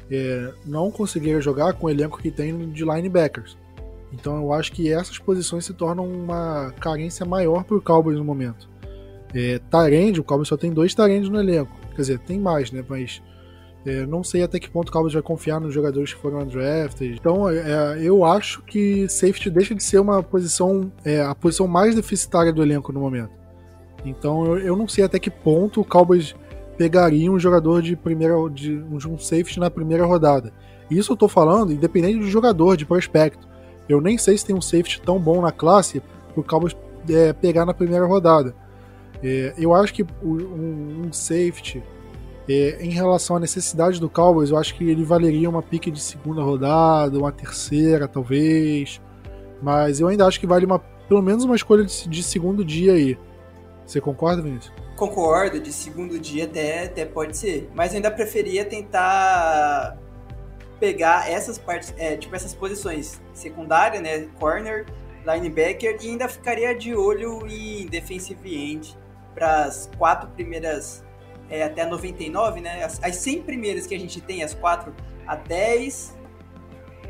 É, não conseguiria jogar com o elenco que tem de linebackers. Então eu acho que essas posições se tornam uma carência maior para o Cowboys no momento. É, Tarend, o Cowboys só tem dois Tarends no elenco. Quer dizer, tem mais, né? Mas é, não sei até que ponto o Cowboys vai confiar nos jogadores que foram undrafted. Então, é, eu acho que safety deixa de ser uma posição, é, a posição mais deficitária do elenco no momento. Então, eu, eu, não sei até que ponto o Cowboys pegaria um jogador de primeira, de um safety na primeira rodada. Isso eu tô falando independente do jogador, de prospecto. Eu nem sei se tem um safety tão bom na classe para o Cowboys é, pegar na primeira rodada. É, eu acho que um, um safety é, em relação à necessidade do Cowboys, eu acho que ele valeria uma pique de segunda rodada, uma terceira, talvez. Mas eu ainda acho que vale uma, pelo menos uma escolha de, de segundo dia aí. Você concorda, Vinícius? Concordo, de segundo dia até, até pode ser. Mas eu ainda preferia tentar pegar essas partes, é, tipo essas posições secundária, né? Corner, linebacker, e ainda ficaria de olho em defensive end para as quatro primeiras é, até 99, né? As, as 100 primeiras que a gente tem, as 4 a 10,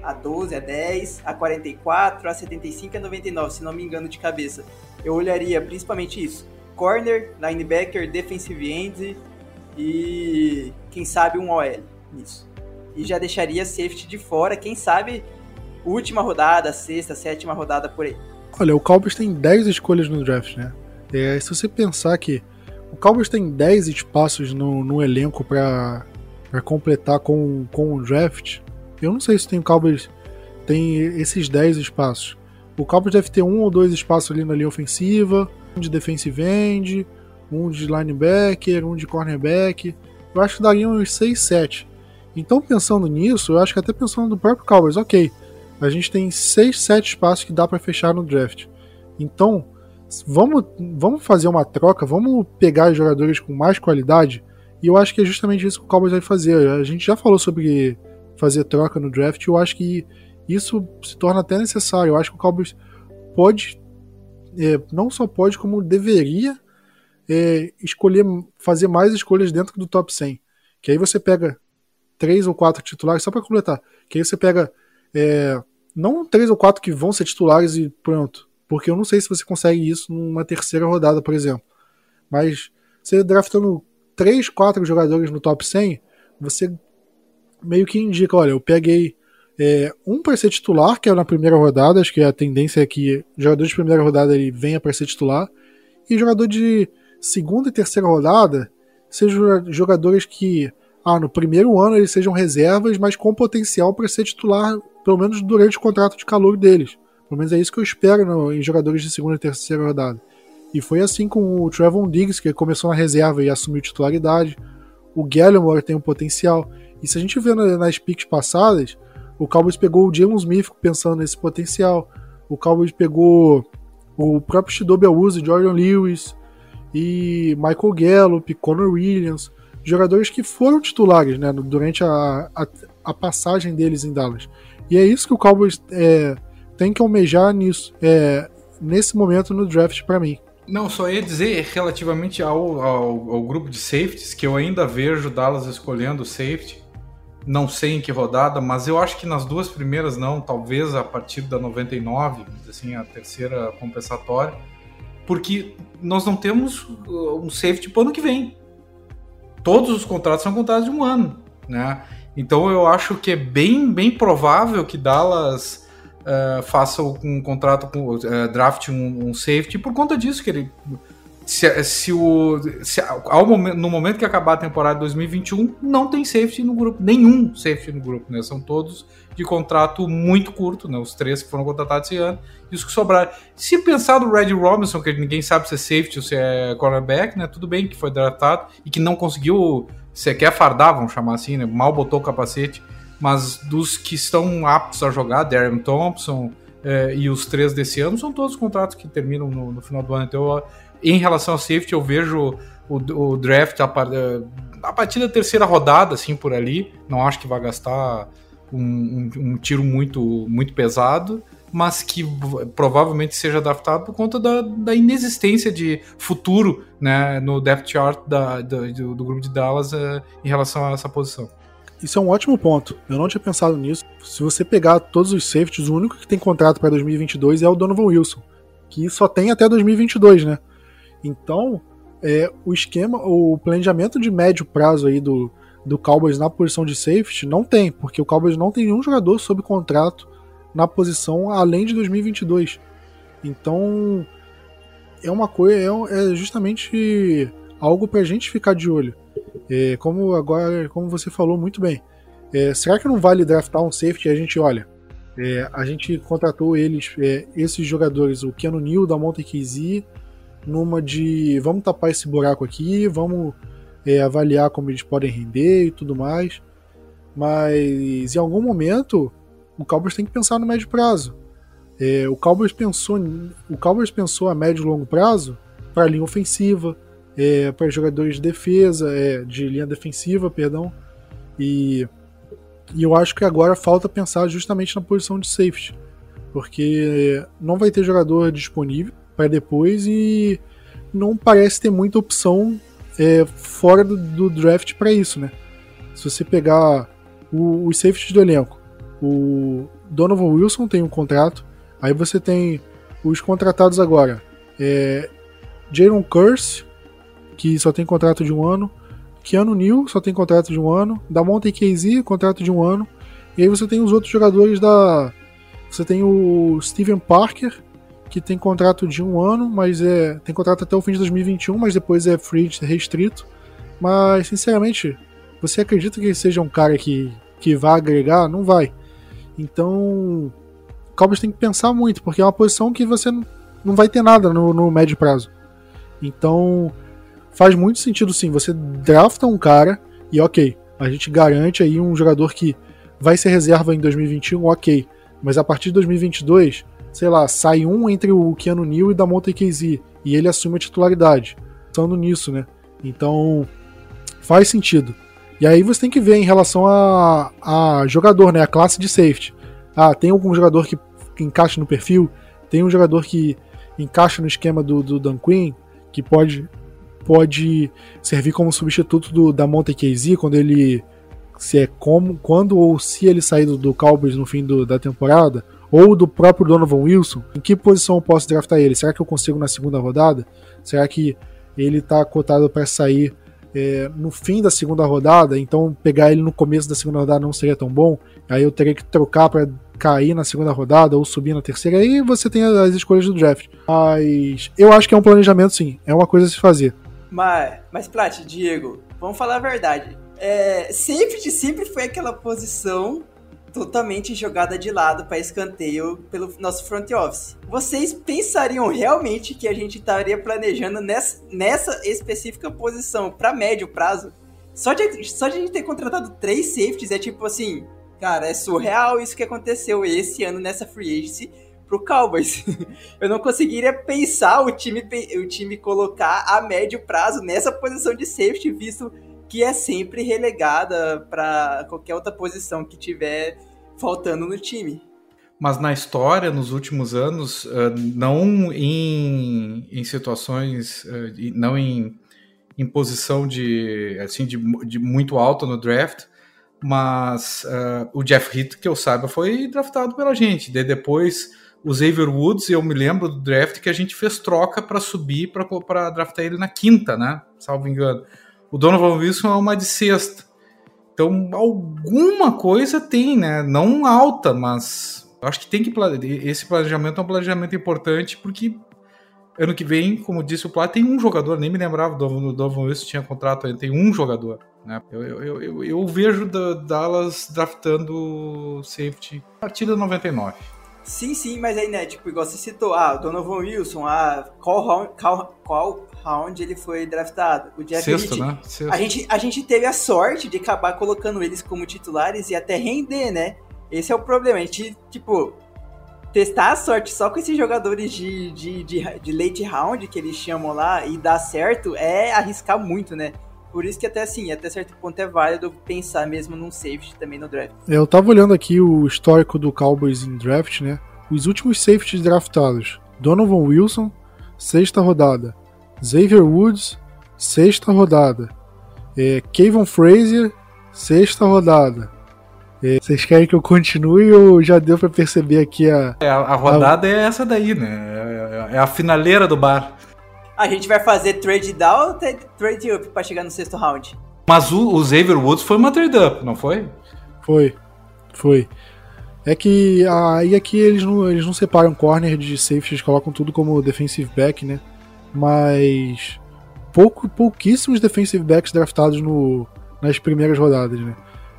a 12, a 10, a 44, a 75 e a 99, se não me engano de cabeça. Eu olharia principalmente isso. Corner, linebacker, defensive end e quem sabe um OL nisso. E já deixaria safety de fora, quem sabe última rodada, sexta, sétima rodada por aí. Olha, o Cowboys tem 10 escolhas no draft, né? É, se você pensar que o Cowboys tem 10 espaços no, no elenco para completar com, com o draft. Eu não sei se tem o Cowboys tem esses 10 espaços. O Cowboys deve ter um ou dois espaços ali na linha ofensiva, um de defensive end, um de linebacker, um de cornerback. Eu acho que daria uns 6, 7. Então, pensando nisso, eu acho que até pensando no próprio Cowboys, ok, a gente tem 6, 7 espaços que dá para fechar no draft. Então, vamos, vamos fazer uma troca, vamos pegar jogadores com mais qualidade E eu acho que é justamente isso que o Cowboys vai fazer. A gente já falou sobre fazer troca no draft, eu acho que isso se torna até necessário. Eu acho que o Cowboys pode, é, não só pode, como deveria é, escolher, fazer mais escolhas dentro do top 100. Que aí você pega três ou quatro titulares, só para completar. Que aí você pega é, não três ou quatro que vão ser titulares e pronto. Porque eu não sei se você consegue isso numa terceira rodada, por exemplo. Mas você draftando três, quatro jogadores no top 100, você meio que indica, olha, eu peguei é, um para ser titular, que é na primeira rodada, acho que a tendência é que jogador de primeira rodada ele venha para ser titular, e jogador de segunda e terceira rodada sejam jogadores que, ah, no primeiro ano eles sejam reservas, mas com potencial para ser titular, pelo menos durante o contrato de calor deles. Pelo menos é isso que eu espero no, em jogadores de segunda e terceira rodada. E foi assim com o Trevon Diggs, que começou na reserva e assumiu titularidade. O Gallimore tem um potencial. E se a gente vê nas picks passadas, o Cowboys pegou o Jalen Smith pensando nesse potencial. O Cowboys pegou o próprio Shidobi Awuzie, Jordan Lewis e Michael Gallup, Conor Williams, jogadores que foram titulares né, durante a, a, a passagem deles em Dallas. E é isso que o Cowboys é, tem que almejar nisso, é, nesse momento no draft para mim. Não, só ia dizer relativamente ao, ao, ao, grupo de safeties que eu ainda vejo Dallas escolhendo safety. Não sei em que rodada, mas eu acho que nas duas primeiras não, talvez a partir da 99, assim, a terceira compensatória, porque nós não temos uh, um safety para o ano que vem. Todos os contratos são contratos de um ano, né? Então eu acho que é bem, bem provável que Dallas uh, faça um contrato com uh, draft um, um, safety por conta disso que ele se, se o se, ao momento, no momento que acabar a temporada de 2021 não tem safety no grupo nenhum safety no grupo né? São todos de contrato muito curto né? Os três que foram contratados esse ano e os que sobraram. Se pensar do Red Robinson que ninguém sabe se é safety ou se é cornerback né? Tudo bem que foi draftado e que não conseguiu sequer fardar vamos chamar assim né? Mal botou o capacete mas dos que estão aptos a jogar, Darren Thompson é, e os três desse ano, são todos contratos que terminam no, no final do ano. Então, em relação ao safety, eu vejo o, o draft a, é, a, partir da terceira rodada, assim, por ali. Não acho que vai gastar um, um, um tiro muito, muito pesado mas que provavelmente seja draftado por conta da, da, inexistência de futuro né, no depth chart da, do, do, grupo de Dallas uh, em relação a essa posição. Isso é um ótimo ponto. Eu não tinha pensado nisso. Se você pegar todos os safeties, o único que tem contrato para 2022 é o Donovan Wilson, que só tem até 2022, né? Então, é, o esquema, o planejamento de médio prazo aí do, do Cowboys na posição de safety não tem, porque o Cowboys não tem nenhum jogador sob contrato na posição além de 2022. Então, é uma coisa, é, é justamente algo para a gente ficar de olho. É, como agora, como você falou muito bem, é, será que não vale draftar um safety? A gente olha, é, a gente contratou eles, é, esses jogadores, o Keanu Neal da Monte numa de vamos tapar esse buraco aqui, vamos é, avaliar como eles podem render e tudo mais. Mas em algum momento o Cowboys tem que pensar no médio prazo. É, o Cowboys pensou, o Cowboys pensou a médio e longo prazo para a linha ofensiva, é, para jogadores de defesa, é, de linha defensiva, perdão. E, e eu acho que agora falta pensar justamente na posição de safety, porque não vai ter jogador disponível para depois e não parece ter muita opção é, fora do, do draft para isso, né? Se você pegar o, os safeties do elenco, o Donovan Wilson tem um contrato, aí você tem os contratados agora, é, Jaron Curse, que só tem contrato de um ano. Keanu Neal só tem contrato de um ano. Damonte KZ, contrato de um ano. E aí você tem os outros jogadores da. Você tem o Steven Parker, que tem contrato de um ano, mas é. Tem contrato até o fim de 2021, mas depois é free restrito. Mas, sinceramente, você acredita que ele seja um cara que, que vai agregar? Não vai. Então. O Cowboys tem que pensar muito, porque é uma posição que você não vai ter nada no, no médio prazo. Então, faz muito sentido sim. Você drafta um cara e ok, a gente garante aí um jogador que vai ser reserva em 2021, ok. Mas a partir de 2022, sei lá, sai um entre o Keanu Neal e da Monte KZ e ele assume a titularidade. Pensando nisso, né? Então faz sentido. E aí você tem que ver em relação a, a jogador, né? A classe de safety. Ah, tem algum jogador que, encaixa no perfil, tem um jogador que encaixa no esquema do, do Dan Quinn, que pode, pode servir como substituto do, da Monte KZ quando ele. Se é como, quando ou se ele sair do, do Cowboys no fim do, da temporada, ou do próprio Donovan Wilson, em que posição eu posso draftar ele? Será que eu consigo na segunda rodada? Será que ele está cotado para sair é, no fim da segunda rodada, então pegar ele no começo da segunda rodada não seria tão bom. Aí eu teria que trocar para cair na segunda rodada ou subir na terceira. Aí você tem as escolhas do draft. Mas eu acho que é um planejamento, sim. É uma coisa a se fazer. Mas, mas Plat, Diego, vamos falar a verdade. É, safety sempre foi aquela posição totalmente jogada de lado para escanteio pelo nosso front office. Vocês pensariam realmente que a gente estaria planejando nessa, nessa específica posição para médio prazo? Só de, só de a gente ter contratado três safeties é tipo assim, cara, é surreal isso que aconteceu esse ano nessa free agency pro Cowboys. Eu não conseguiria pensar o time, o time colocar a médio prazo nessa posição de safety, visto que é sempre relegada para qualquer outra posição que tiver faltando no time. Mas na história, nos últimos anos, eh, não em, em situações, eh, não em, em posição de, assim, de, de muito alto no draft, mas uh, o Jeff Hitt, que eu saiba, foi draftado pela gente. Daí depois o Xavier Woods, eu me lembro do draft que a gente fez troca para subir para draftar ele na quinta, né? Salvo engano. O Donovan Wilson é uma de sexta. Então, alguma coisa tem, né? Não alta, mas acho que tem que esse planejamento é um planejamento importante porque ano que vem, como disse o Plá, tem um jogador, nem me lembrava do Donovan Wilson tinha contrato, tem um jogador, né? Eu, eu, eu, eu vejo da Dallas draftando safety a partir da 99. Sim, sim, mas aí, né, tipo, igual você citou, ah, o Donovan Wilson, ah, qual round, qual, qual round ele foi draftado? O Jeff Sexto, né? Sexto. A, gente, a gente teve a sorte de acabar colocando eles como titulares e até render, né? Esse é o problema, a gente, tipo, testar a sorte só com esses jogadores de, de, de, de late round, que eles chamam lá, e dar certo, é arriscar muito, né? Por isso que até assim, até certo ponto é válido pensar mesmo num safety também no draft. É, eu tava olhando aqui o histórico do Cowboys em draft, né? Os últimos safeties draftados: Donovan Wilson, sexta rodada. Xavier Woods, sexta rodada. É, Kevin Frazier, sexta rodada. É, vocês querem que eu continue ou já deu para perceber aqui a. É, a, rodada a... é essa daí, né? É, é a finaleira do bar a gente vai fazer trade down ou trade up para chegar no sexto round? Mas o, o Xavier Woods foi uma trade up, não foi? Foi, foi. É que aí aqui eles não, eles não separam corner de safety, eles colocam tudo como defensive back, né? Mas pouco, pouquíssimos defensive backs draftados no, nas primeiras rodadas, né?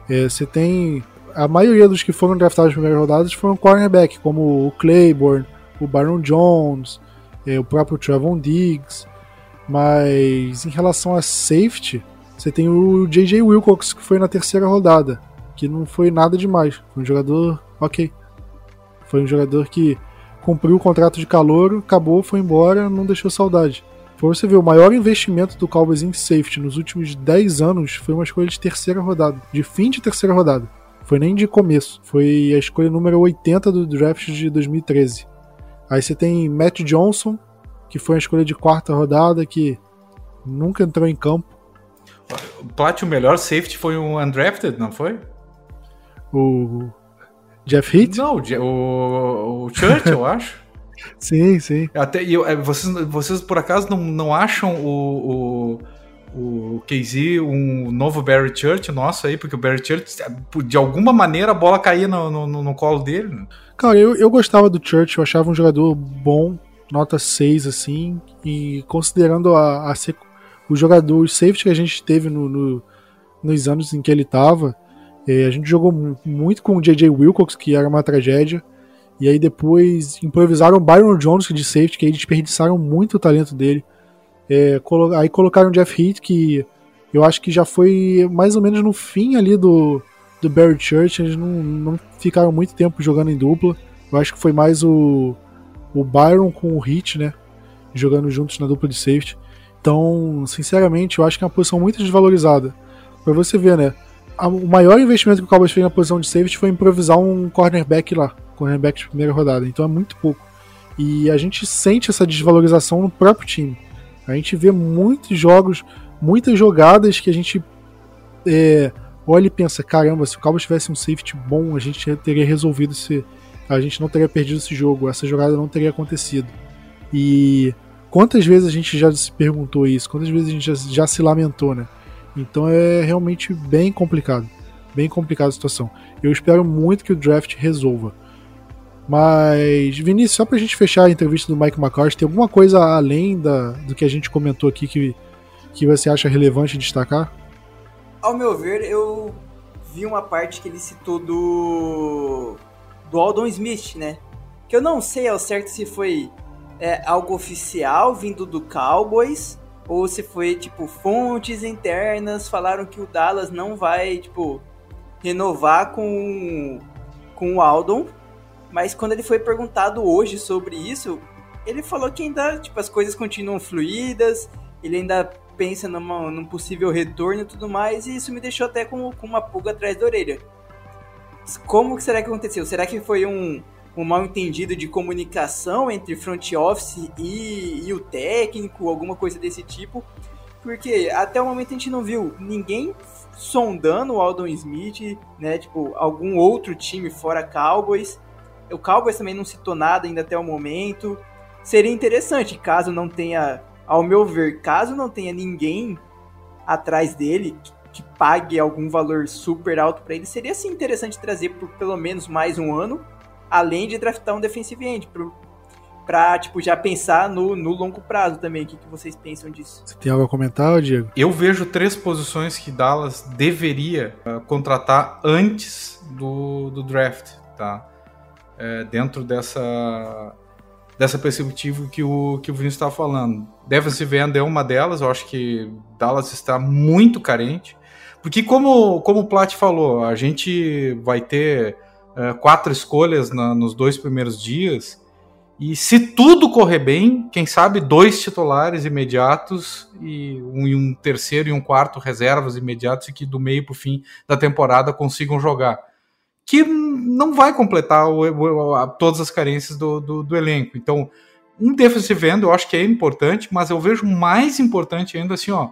É, você tem a maioria dos que foram draftados nas primeiras rodadas foram cornerback, como o Claiborne, o Baron Jones, é, o próprio Trevon Diggs. Mas em relação a safety, você tem o J.J. Wilcox, que foi na terceira rodada, que não foi nada demais. Foi um jogador ok. Foi um jogador que cumpriu o contrato de calor, acabou, foi embora, não deixou saudade. Por você ver, o maior investimento do Cowboys em safety nos últimos 10 anos foi uma escolha de terceira rodada, de fim de terceira rodada. Foi nem de começo, foi a escolha número 80 do draft de 2013. Aí você tem Matt Johnson, que foi uma escolha de quarta rodada, que nunca entrou em campo. Plat, o melhor safety foi um undrafted, não foi? O Jeff Heath? Não, o, o Church, eu acho. Sim, sim. Até, eu, é, vocês, vocês por acaso não, não acham o, o, o KZ um novo Barry Church nosso aí? Porque o Barry Church, de alguma maneira, a bola caía no, no, no colo dele. Né? Cara, eu, eu gostava do Church, eu achava um jogador bom, nota 6, assim, e considerando a, a o jogador, o safety que a gente teve no, no nos anos em que ele tava, é, a gente jogou muito com o J.J. Wilcox, que era uma tragédia, e aí depois improvisaram Byron Jones de safety, que aí desperdiçaram muito o talento dele. É, colo aí colocaram Jeff Heath, que eu acho que já foi mais ou menos no fim ali do, do Barry Church, eles não, não ficaram muito tempo jogando em dupla. Eu acho que foi mais o, o Byron com o Hit, né? Jogando juntos na dupla de safety. Então, sinceramente, eu acho que é uma posição muito desvalorizada. Pra você ver, né? O maior investimento que o Cowboys fez na posição de safety foi improvisar um cornerback lá, cornerback de primeira rodada. Então é muito pouco. E a gente sente essa desvalorização no próprio time. A gente vê muitos jogos, muitas jogadas que a gente é, olha e pensa: caramba, se o Cowboys tivesse um safety bom, a gente teria resolvido esse. A gente não teria perdido esse jogo, essa jogada não teria acontecido. E quantas vezes a gente já se perguntou isso? Quantas vezes a gente já, já se lamentou, né? Então é realmente bem complicado. Bem complicada a situação. Eu espero muito que o draft resolva. Mas, Vinícius, só pra gente fechar a entrevista do Mike McCarthy, tem alguma coisa além da, do que a gente comentou aqui que, que você acha relevante destacar? Ao meu ver, eu vi uma parte que ele citou do. do Aldon Smith, né? Que eu não sei ao certo se foi é, algo oficial vindo do Cowboys ou se foi tipo fontes internas falaram que o Dallas não vai tipo renovar com com o Aldon mas quando ele foi perguntado hoje sobre isso, ele falou que ainda, tipo, as coisas continuam fluídas, ele ainda pensa numa, num possível retorno e tudo mais, e isso me deixou até com, com uma pulga atrás da orelha. Como que será que aconteceu? Será que foi um, um mal entendido de comunicação entre front office e, e o técnico, alguma coisa desse tipo? Porque até o momento a gente não viu ninguém sondando o Aldon Smith, né? Tipo, algum outro time fora Cowboys. O Cowboys também não citou nada ainda até o momento. Seria interessante, caso não tenha, ao meu ver, caso não tenha ninguém atrás dele que, que pague algum valor super alto para ele, seria sim interessante trazer por pelo menos mais um ano, além de draftar um defensive end, para tipo, já pensar no, no longo prazo também. O que, que vocês pensam disso? Você tem algo a comentar, Diego? Eu vejo três posições que Dallas deveria uh, contratar antes do, do draft, tá? é, dentro dessa dessa perspectiva que o que o Vinícius estava falando. Defensive end é uma delas, eu acho que Dallas está muito carente, porque como como o Plat falou, a gente vai ter é, quatro escolhas na, nos dois primeiros dias. E se tudo correr bem, quem sabe dois titulares imediatos e um, e um terceiro e um quarto reservas imediatos e que do meio para o fim da temporada consigam jogar que não vai completar o, o, todas as carências do, do, do, elenco. Então, um defensive end eu acho que é importante, mas eu vejo mais importante ainda assim, ó,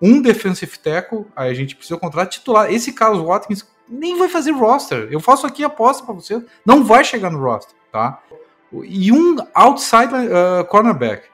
um defensive tackle, aí a gente precisa contratar titular. Esse Carlos Watkins nem vai fazer roster. Eu faço aqui aposta para você, não vai chegar no roster, tá? E um outside uh, cornerback.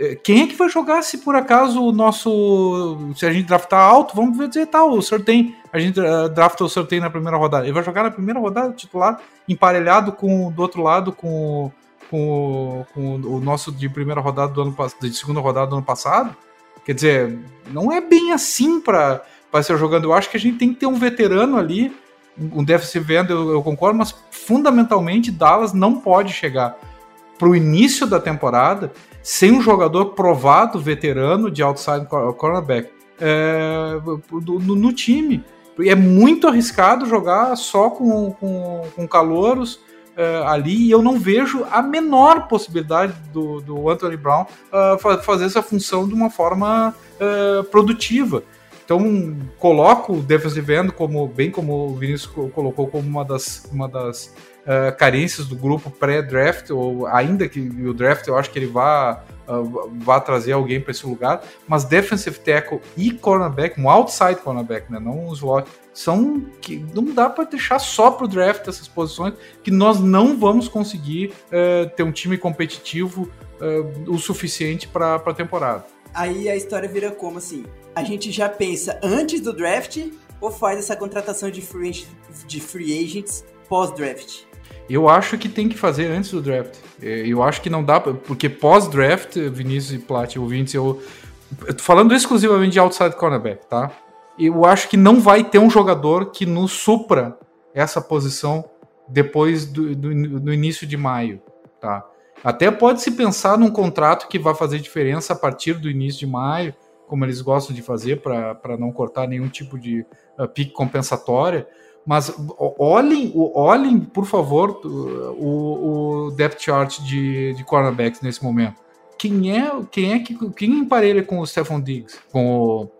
É, quem é que vai jogar se por acaso o nosso. Se a gente draftar alto, vamos dizer tal, tá, o sorteio. A gente uh, drafta o sorteio na primeira rodada. Ele vai jogar na primeira rodada titular, emparelhado com do outro lado com, com, com o nosso de primeira rodada do ano de segunda rodada do ano passado. Quer dizer, não é bem assim para ser jogando. Eu acho que a gente tem que ter um veterano ali, um defensive end, eu, eu concordo, mas fundamentalmente Dallas não pode chegar para o início da temporada sem um jogador provado, veterano de outside cornerback é, no, time. É muito arriscado jogar só com, com, com calouros é, ali e eu não vejo a menor possibilidade do, do Anthony Brown uh, fazer essa função de uma forma uh, produtiva. Então, coloco o defensive end como, bem como o Vinícius colocou, como uma das, uma das uh, carências do grupo pré-draft, ou ainda que o draft eu acho que ele vá, uh, vá trazer alguém para esse lugar, mas defensive tackle e cornerback, um outside cornerback, né, não um slot, são que não dá para deixar só para o draft essas posições, que nós não vamos conseguir uh, ter um time competitivo o suficiente para a temporada. Aí a história vira como assim? A gente já pensa antes do draft ou faz essa contratação de free, de free agents pós-draft? Eu acho que tem que fazer antes do draft. É, eu acho que não dá, porque pós-draft, Vinícius e Plat, ouvintes, eu, eu tô falando exclusivamente de outside cornerback, tá? Eu acho que não vai ter um jogador que nos supra essa posição depois do, do, do início de maio, tá? Até pode se pensar num contrato que vai fazer diferença a partir do início de maio, como eles gostam de fazer para não cortar nenhum tipo de uh, pique compensatória. Mas olhem, olhem por favor, o, o depth chart de, de cornerbacks nesse momento. quem é, quem é que quem emparelha com o Stephon Diggs, com o,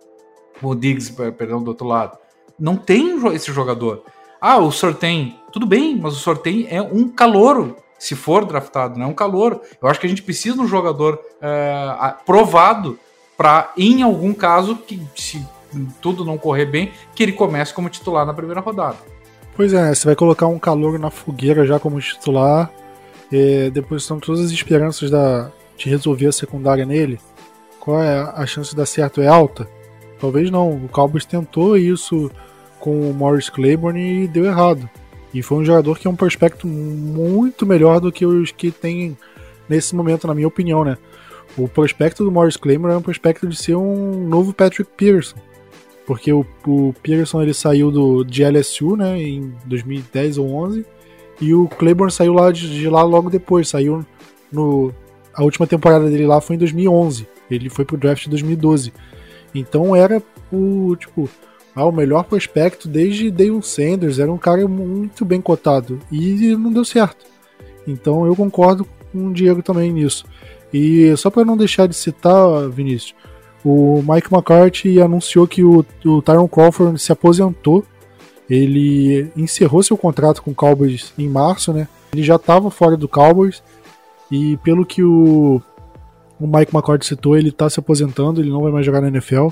com o Diggs, perdão, do outro lado? Não tem esse jogador. Ah, o sorteio, tudo bem, mas o sorteio é um calouro, se for draftado, não é um calouro. Eu acho que a gente precisa de um jogador é, provado para, em algum caso, que se tudo não correr bem, que ele comece como titular na primeira rodada. Pois é, você vai colocar um calor na fogueira já como titular, depois são todas as esperanças da, de resolver a secundária nele. Qual é a chance de dar certo? É alta? Talvez não. O Cowboys tentou isso com o Morris Claiborne e deu errado. E foi um jogador que é um prospecto muito melhor do que os que tem nesse momento, na minha opinião, né? O prospecto do Morris Claiborne é um prospecto de ser um novo Patrick Pearson. Porque o, o Pearson ele saiu do, de LSU né, em 2010 ou 11 e o Claiborne saiu lá de, de, lá logo depois, saiu no a última temporada dele lá foi em 2011. Ele foi pro draft de 2012. Então era o tipo ah, o melhor prospecto desde Deion Sanders, era um cara muito bem cotado e não deu certo. Então eu concordo com o Diego também nisso. E só para não deixar de citar, Vinícius, o Mike McCarthy anunciou que o, o Tyron Crawford se aposentou. Ele encerrou seu contrato com o Cowboys em março, né? Ele já estava fora do Cowboys e pelo que o, o Mike McCarthy citou, ele está se aposentando, ele não vai mais jogar na NFL.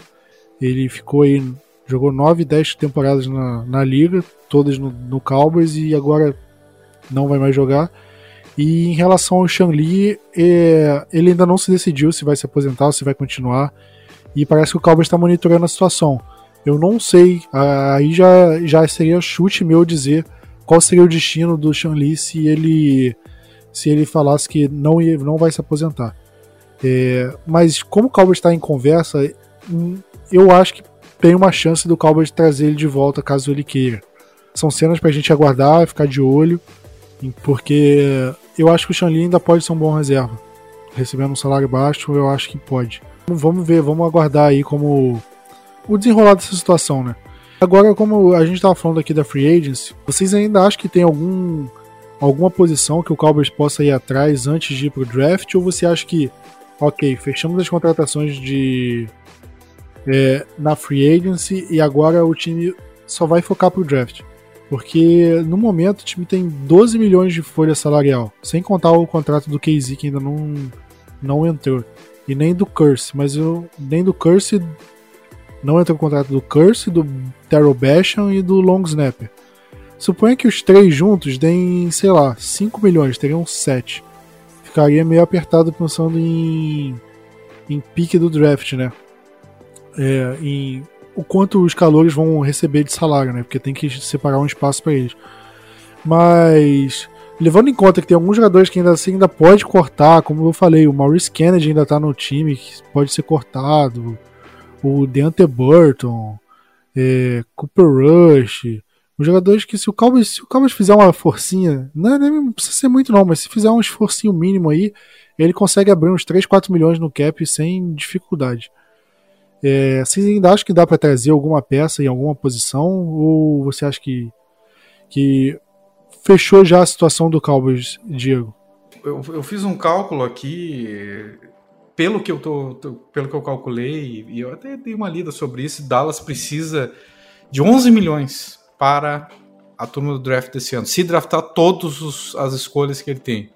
Ele ficou aí, jogou 9, 10 temporadas na, na liga, todas no, no Cowboys e agora não vai mais jogar. E em relação ao Sean Lee, é, ele ainda não se decidiu se vai se aposentar ou se vai continuar. E parece que o Cowboys está monitorando a situação. Eu não sei, aí já, já seria chute meu dizer qual seria o destino do Lee se ele se ele falasse que não, ia, não vai se aposentar. É, mas como o Cowboys está em conversa, hum, eu acho que tem uma chance do Cowboys trazer ele de volta caso ele queira. São cenas para a gente aguardar, ficar de olho, porque eu acho que o Lee ainda pode ser um bom reserva. Recebendo um salário baixo, eu acho que pode. Vamos ver, vamos aguardar aí como o desenrolar dessa situação, né? Agora, como a gente estava falando aqui da Free Agency, vocês ainda acham que tem algum alguma posição que o Cowboys possa ir atrás antes de ir pro draft? Ou você acha que, ok, fechamos as contratações de é, na Free Agency e agora o time só vai focar pro draft? Porque no momento o time tem 12 milhões de folha salarial, sem contar o contrato do KZ que ainda não, não entrou. E nem do Curse, mas eu, nem do Curse não entra o contrato do Curse, do Terrell Basham e do Long Snapper. Suponha que os três juntos deem, sei lá, 5 milhões, teriam 7. Ficaria meio apertado pensando em, em pique do draft, né? É, em o quanto os calores vão receber de salário, né? Porque tem que separar um espaço para eles. Mas levando em conta que tem alguns jogadores que ainda assim ainda pode cortar, como eu falei, o Maurice Kennedy ainda tá no time, que pode ser cortado, o Deante Burton, é, Cooper Rush, os jogadores que se o Cowboys, se o Cowboys fizer uma forcinha, não, não precisa ser muito não, mas se fizer um esforcinho mínimo aí, ele consegue abrir uns 3, 4 milhões no cap sem dificuldade. É, vocês ainda acham que dá para trazer alguma peça em alguma posição? Ou você acha que, que fechou já a situação do Cowboys, Diego? Eu, eu fiz um cálculo aqui, pelo que eu, tô, tô, pelo que eu calculei, e eu até dei uma lida sobre isso, Dallas precisa de 11 milhões para a turma do draft desse ano, se draftar todas as escolhas que ele tem.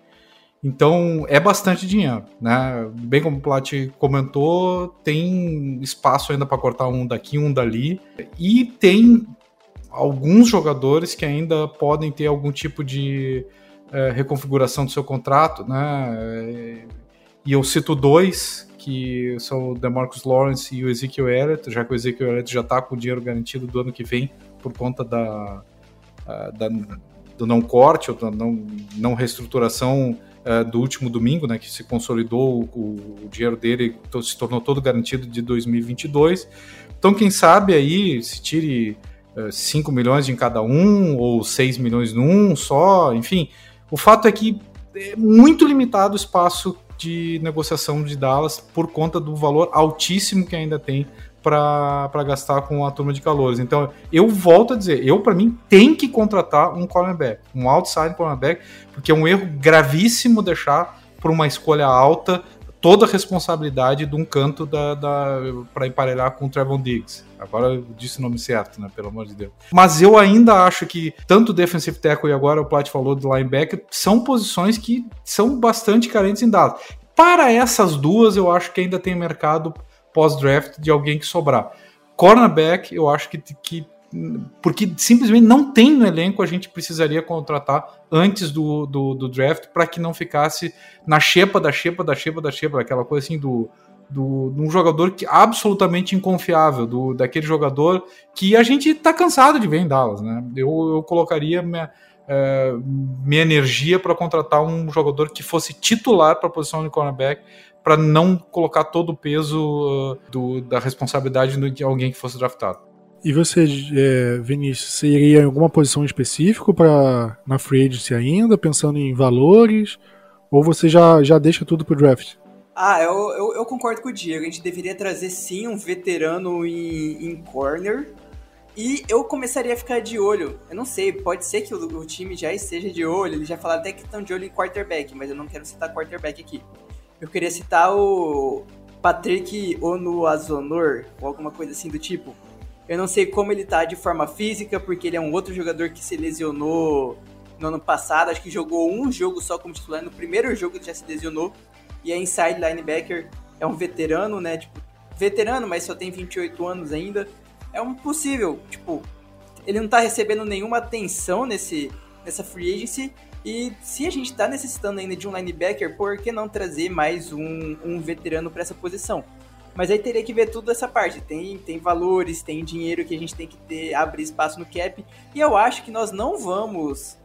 Então é bastante dinheiro, né? Bem como o Plat comentou, tem espaço ainda para cortar um daqui, um dali, e tem alguns jogadores que ainda podem ter algum tipo de é, reconfiguração do seu contrato, né? E eu cito dois, que são o DeMarcus Lawrence e o Ezekiel Elliott, já que o Ezekiel Elliott já está com o dinheiro garantido do ano que vem por conta da, da do não corte ou da não, não reestruturação uh, do último domingo, né, que se consolidou, o, o dinheiro dele se tornou todo garantido de 2022. Então, quem sabe aí se tire 5 milhões em cada um ou 6 milhões num só, enfim. O fato é que é muito limitado o espaço de negociação de Dallas por conta do valor altíssimo que ainda tem para gastar com a turma de calores. Então, eu volto a dizer, eu para mim tem que contratar um cornerback, um outside cornerback, porque é um erro gravíssimo deixar por uma escolha alta toda a responsabilidade de um canto da, da para emparelhar com o Trevon Diggs. Agora eu disse o nome certo, né? Pelo amor de Deus. Mas eu ainda acho que tanto o defensive tackle e agora o Plat falou do linebacker são posições que são bastante carentes em dados. Para essas duas, eu acho que ainda tem mercado pós-draft de alguém que sobrar. Cornerback, eu acho que, que porque simplesmente não tem no elenco, a gente precisaria contratar antes do, do, do draft para que não ficasse na xepa da xepa da xepa da xepa, aquela coisa assim do, do, de um jogador que absolutamente inconfiável, do, daquele jogador que a gente está cansado de ver em Dallas. Né? Eu, eu colocaria minha, é, minha energia para contratar um jogador que fosse titular para a posição de cornerback para não colocar todo o peso uh, do, da responsabilidade de alguém que fosse draftado. E você, é, Vinícius, você iria em alguma posição específica para na free agency ainda, pensando em valores? Ou você já, já deixa tudo pro draft? Ah, eu, eu, eu, concordo com o Diego. A gente deveria trazer sim um veterano em, em corner. E eu começaria a ficar de olho. Eu não sei, pode ser que o, o time já esteja de olho. Eles já falaram até que estão de olho em quarterback, mas eu não quero citar quarterback aqui. Eu queria citar o Patrick Onuazonor, ou alguma coisa assim do tipo. Eu não sei como ele tá de forma física, porque ele é um outro jogador que se lesionou no ano passado. Acho que jogou um jogo só como titular. No primeiro jogo ele já se lesionou. E é inside linebacker. É um veterano, né? Tipo, veterano, mas só tem 28 anos ainda. É um possível, tipo, ele não tá recebendo nenhuma atenção nesse, nessa free agency. E se a gente tá necessitando ainda de um linebacker, por que não trazer mais um, um veterano para essa posição? Mas aí teria que ver tudo essa parte. Tem, tem valores, tem dinheiro que a gente tem que ter, abrir espaço no cap. E eu acho que nós não vamos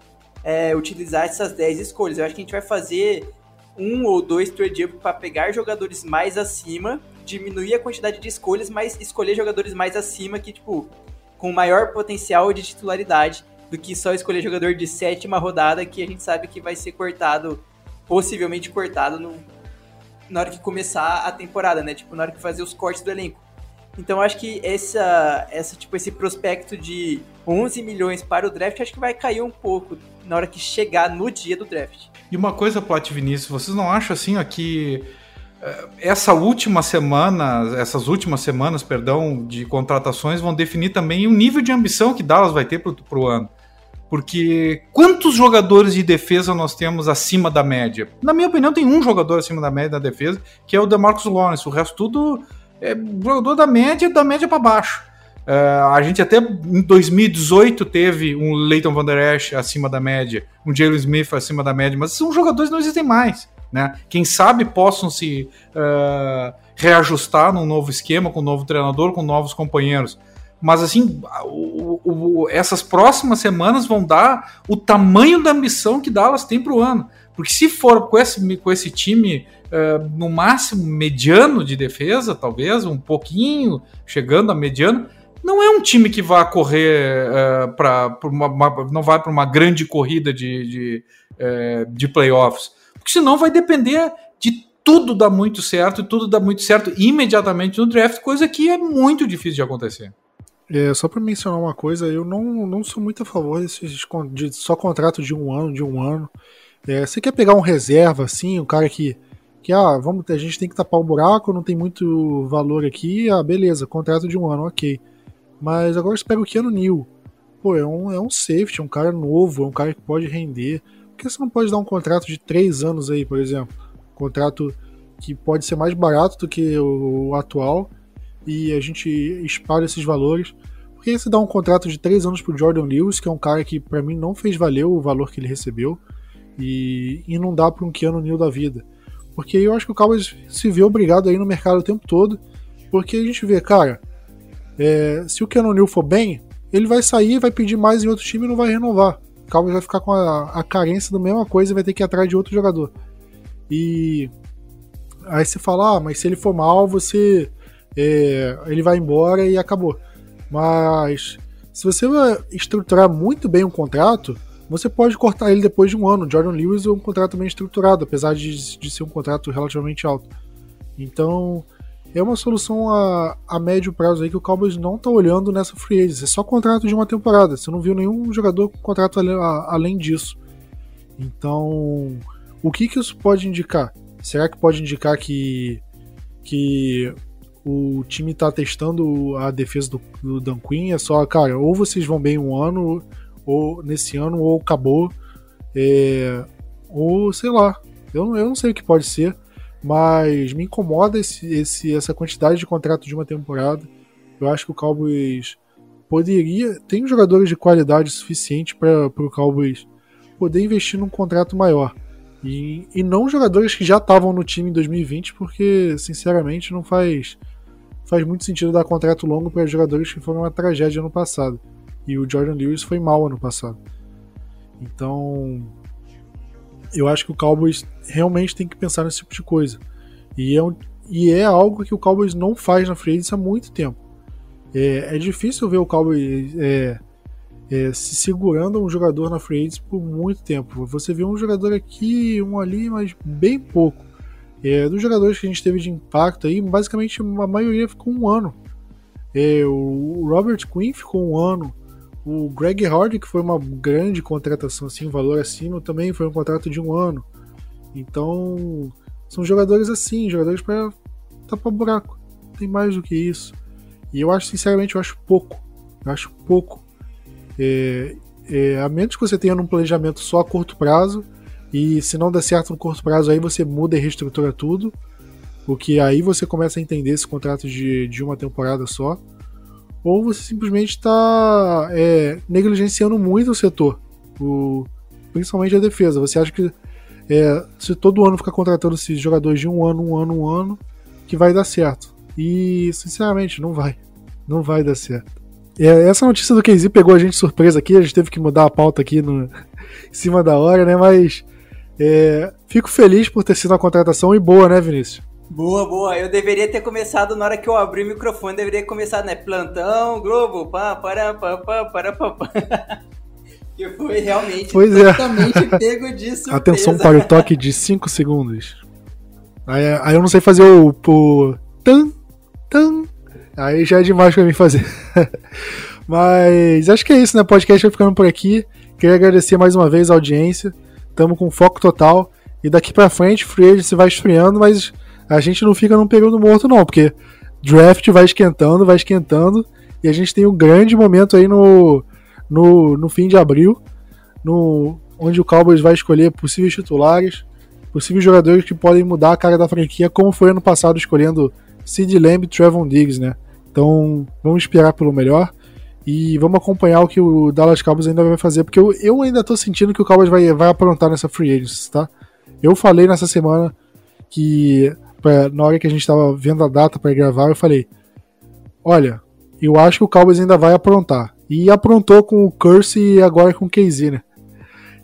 é, utilizar essas 10 escolhas. Eu acho que a gente vai fazer um ou dois trade up para pegar jogadores mais acima, diminuir a quantidade de escolhas, mas escolher jogadores mais acima que, tipo, com maior potencial de titularidade do que só escolher jogador de sétima rodada que a gente sabe que vai ser cortado, possivelmente cortado no, na hora que começar a temporada, né? Tipo, na hora que fazer os cortes do elenco. Então acho que essa, essa tipo esse prospecto de 11 milhões para o draft acho que vai cair um pouco na hora que chegar no dia do draft. E uma coisa, Plat Vinícius, vocês não acham assim ó, que eh, essa última semana, essas últimas semanas, perdão, de contratações vão definir também o nível de ambição que Dallas vai ter para o ano? Porque quantos jogadores de defesa nós temos acima da média? Na minha opinião, tem um jogador acima da média da defesa, que é o DeMarcus Lawrence. O resto tudo é jogador da média, da média para baixo. Uh, a gente até em 2018 teve um Leighton Van Der Esch acima da média, um Jalen Smith acima da média, mas são jogadores que não existem mais. Né? Quem sabe possam se uh, reajustar num novo esquema, com um novo treinador, com novos companheiros. Mas assim, o, o, essas próximas semanas vão dar o tamanho da ambição que Dallas tem para o ano. Porque se for com esse, com esse time uh, no máximo mediano de defesa, talvez, um pouquinho, chegando a mediano, não é um time que vai correr uh, para uma, uma, não vai para uma grande corrida de, de, uh, de playoffs. Porque senão vai depender de tudo dar muito certo e tudo dar muito certo imediatamente no draft, coisa que é muito difícil de acontecer. É, só para mencionar uma coisa, eu não, não sou muito a favor desses de só contrato de um ano, de um ano. É, você quer pegar um reserva, assim, um cara que, que ah, vamos, a gente tem que tapar o buraco, não tem muito valor aqui, ah, beleza, contrato de um ano, ok. Mas agora você pega o Keanu Neal. Pô, é um, é um safety, um cara novo, é um cara que pode render. Por que você não pode dar um contrato de três anos aí, por exemplo? Um contrato que pode ser mais barato do que o atual e a gente espalha esses valores. Porque você dá um contrato de três anos pro Jordan Lewis, que é um cara que para mim não fez valer o valor que ele recebeu, e, e não dá para um Keanu Neal da vida. Porque eu acho que o Cowboys se vê obrigado aí no mercado o tempo todo, porque a gente vê, cara, é, se o Keanu Neal for bem, ele vai sair, vai pedir mais em outro time e não vai renovar. O Cowboys vai ficar com a, a carência da mesma coisa e vai ter que ir atrás de outro jogador. E aí você fala, ah, mas se ele for mal, você é, ele vai embora e acabou. Mas se você estruturar muito bem um contrato, você pode cortar ele depois de um ano. Jordan Lewis é um contrato bem estruturado, apesar de, de ser um contrato relativamente alto. Então, é uma solução a, a médio prazo aí que o Cowboys não está olhando nessa free agency. É só contrato de uma temporada. Você não viu nenhum jogador com contrato além, a, além disso. Então, o que, que isso pode indicar? Será que pode indicar que, que o time tá testando a defesa do, do Dan Quinn? É só, cara, ou vocês vão bem um ano, ou nesse ano, ou acabou. É, ou sei lá. Eu, eu não sei o que pode ser, mas me incomoda esse, esse, essa quantidade de contrato de uma temporada. Eu acho que o Cowboys poderia. Tem jogadores de qualidade suficiente para o Cowboys poder investir num contrato maior. E, e não jogadores que já estavam no time em 2020, porque, sinceramente, não faz, faz muito sentido dar contrato longo para jogadores que foram uma tragédia no passado. E o Jordan Lewis foi mal ano passado. Então, eu acho que o Cowboys realmente tem que pensar nesse tipo de coisa. E é, um, e é algo que o Cowboys não faz na free há muito tempo. É, é difícil ver o Cowboys é, é, se segurando um jogador na free por muito tempo. Você vê um jogador aqui, um ali, mas bem pouco. É, dos jogadores que a gente teve de impacto aí, basicamente a maioria ficou um ano. É, o Robert Quinn ficou um ano. O Greg Hardy, que foi uma grande contratação, assim, um valor acima, também foi um contrato de um ano. Então, são jogadores assim, jogadores para tapar buraco. Tem mais do que isso. E eu acho, sinceramente, eu acho pouco. Eu acho pouco. É, é, a menos que você tenha um planejamento só a curto prazo, e se não der certo no curto prazo, aí você muda e reestrutura tudo. Porque aí você começa a entender esse contrato de, de uma temporada só. Ou você simplesmente está é, negligenciando muito o setor, o, principalmente a defesa. Você acha que é, se todo ano ficar contratando esses jogadores de um ano, um ano, um ano, que vai dar certo. E, sinceramente, não vai. Não vai dar certo. É, essa notícia do KZ pegou a gente surpresa aqui, a gente teve que mudar a pauta aqui no, em cima da hora, né? Mas é, fico feliz por ter sido uma contratação e boa, né, Vinícius? Boa, boa. Eu deveria ter começado na hora que eu abri o microfone, deveria ter começado, né? Plantão, Globo, pá, para, pá, pá, para, pá, pá. Que foi realmente pois é. totalmente é. pego de surpresa. Atenção para o toque de 5 segundos. Aí, aí, eu não sei fazer o, o tan, tan. Aí já é demais pra mim fazer. Mas acho que é isso, né? O podcast vai ficando por aqui. Queria agradecer mais uma vez a audiência. Tamo com foco total. E daqui pra frente, free se vai esfriando, mas a gente não fica num período morto, não, porque draft vai esquentando, vai esquentando. E a gente tem um grande momento aí no, no, no fim de abril, no, onde o Cowboys vai escolher possíveis titulares, possíveis jogadores que podem mudar a cara da franquia, como foi ano passado escolhendo Sid Lamb e Trevon Diggs, né? Então vamos esperar pelo melhor e vamos acompanhar o que o Dallas Cowboys ainda vai fazer, porque eu, eu ainda tô sentindo que o Cowboys vai, vai aprontar nessa free agency, tá? Eu falei nessa semana que, pra, na hora que a gente tava vendo a data para gravar, eu falei: olha, eu acho que o Cowboys ainda vai aprontar. E aprontou com o Curse e agora com o KZ, né?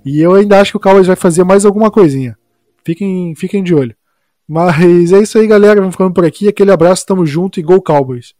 E eu ainda acho que o Cowboys vai fazer mais alguma coisinha. Fiquem, fiquem de olho. Mas é isso aí, galera. Vamos ficando por aqui. Aquele abraço, tamo junto e Go Cowboys!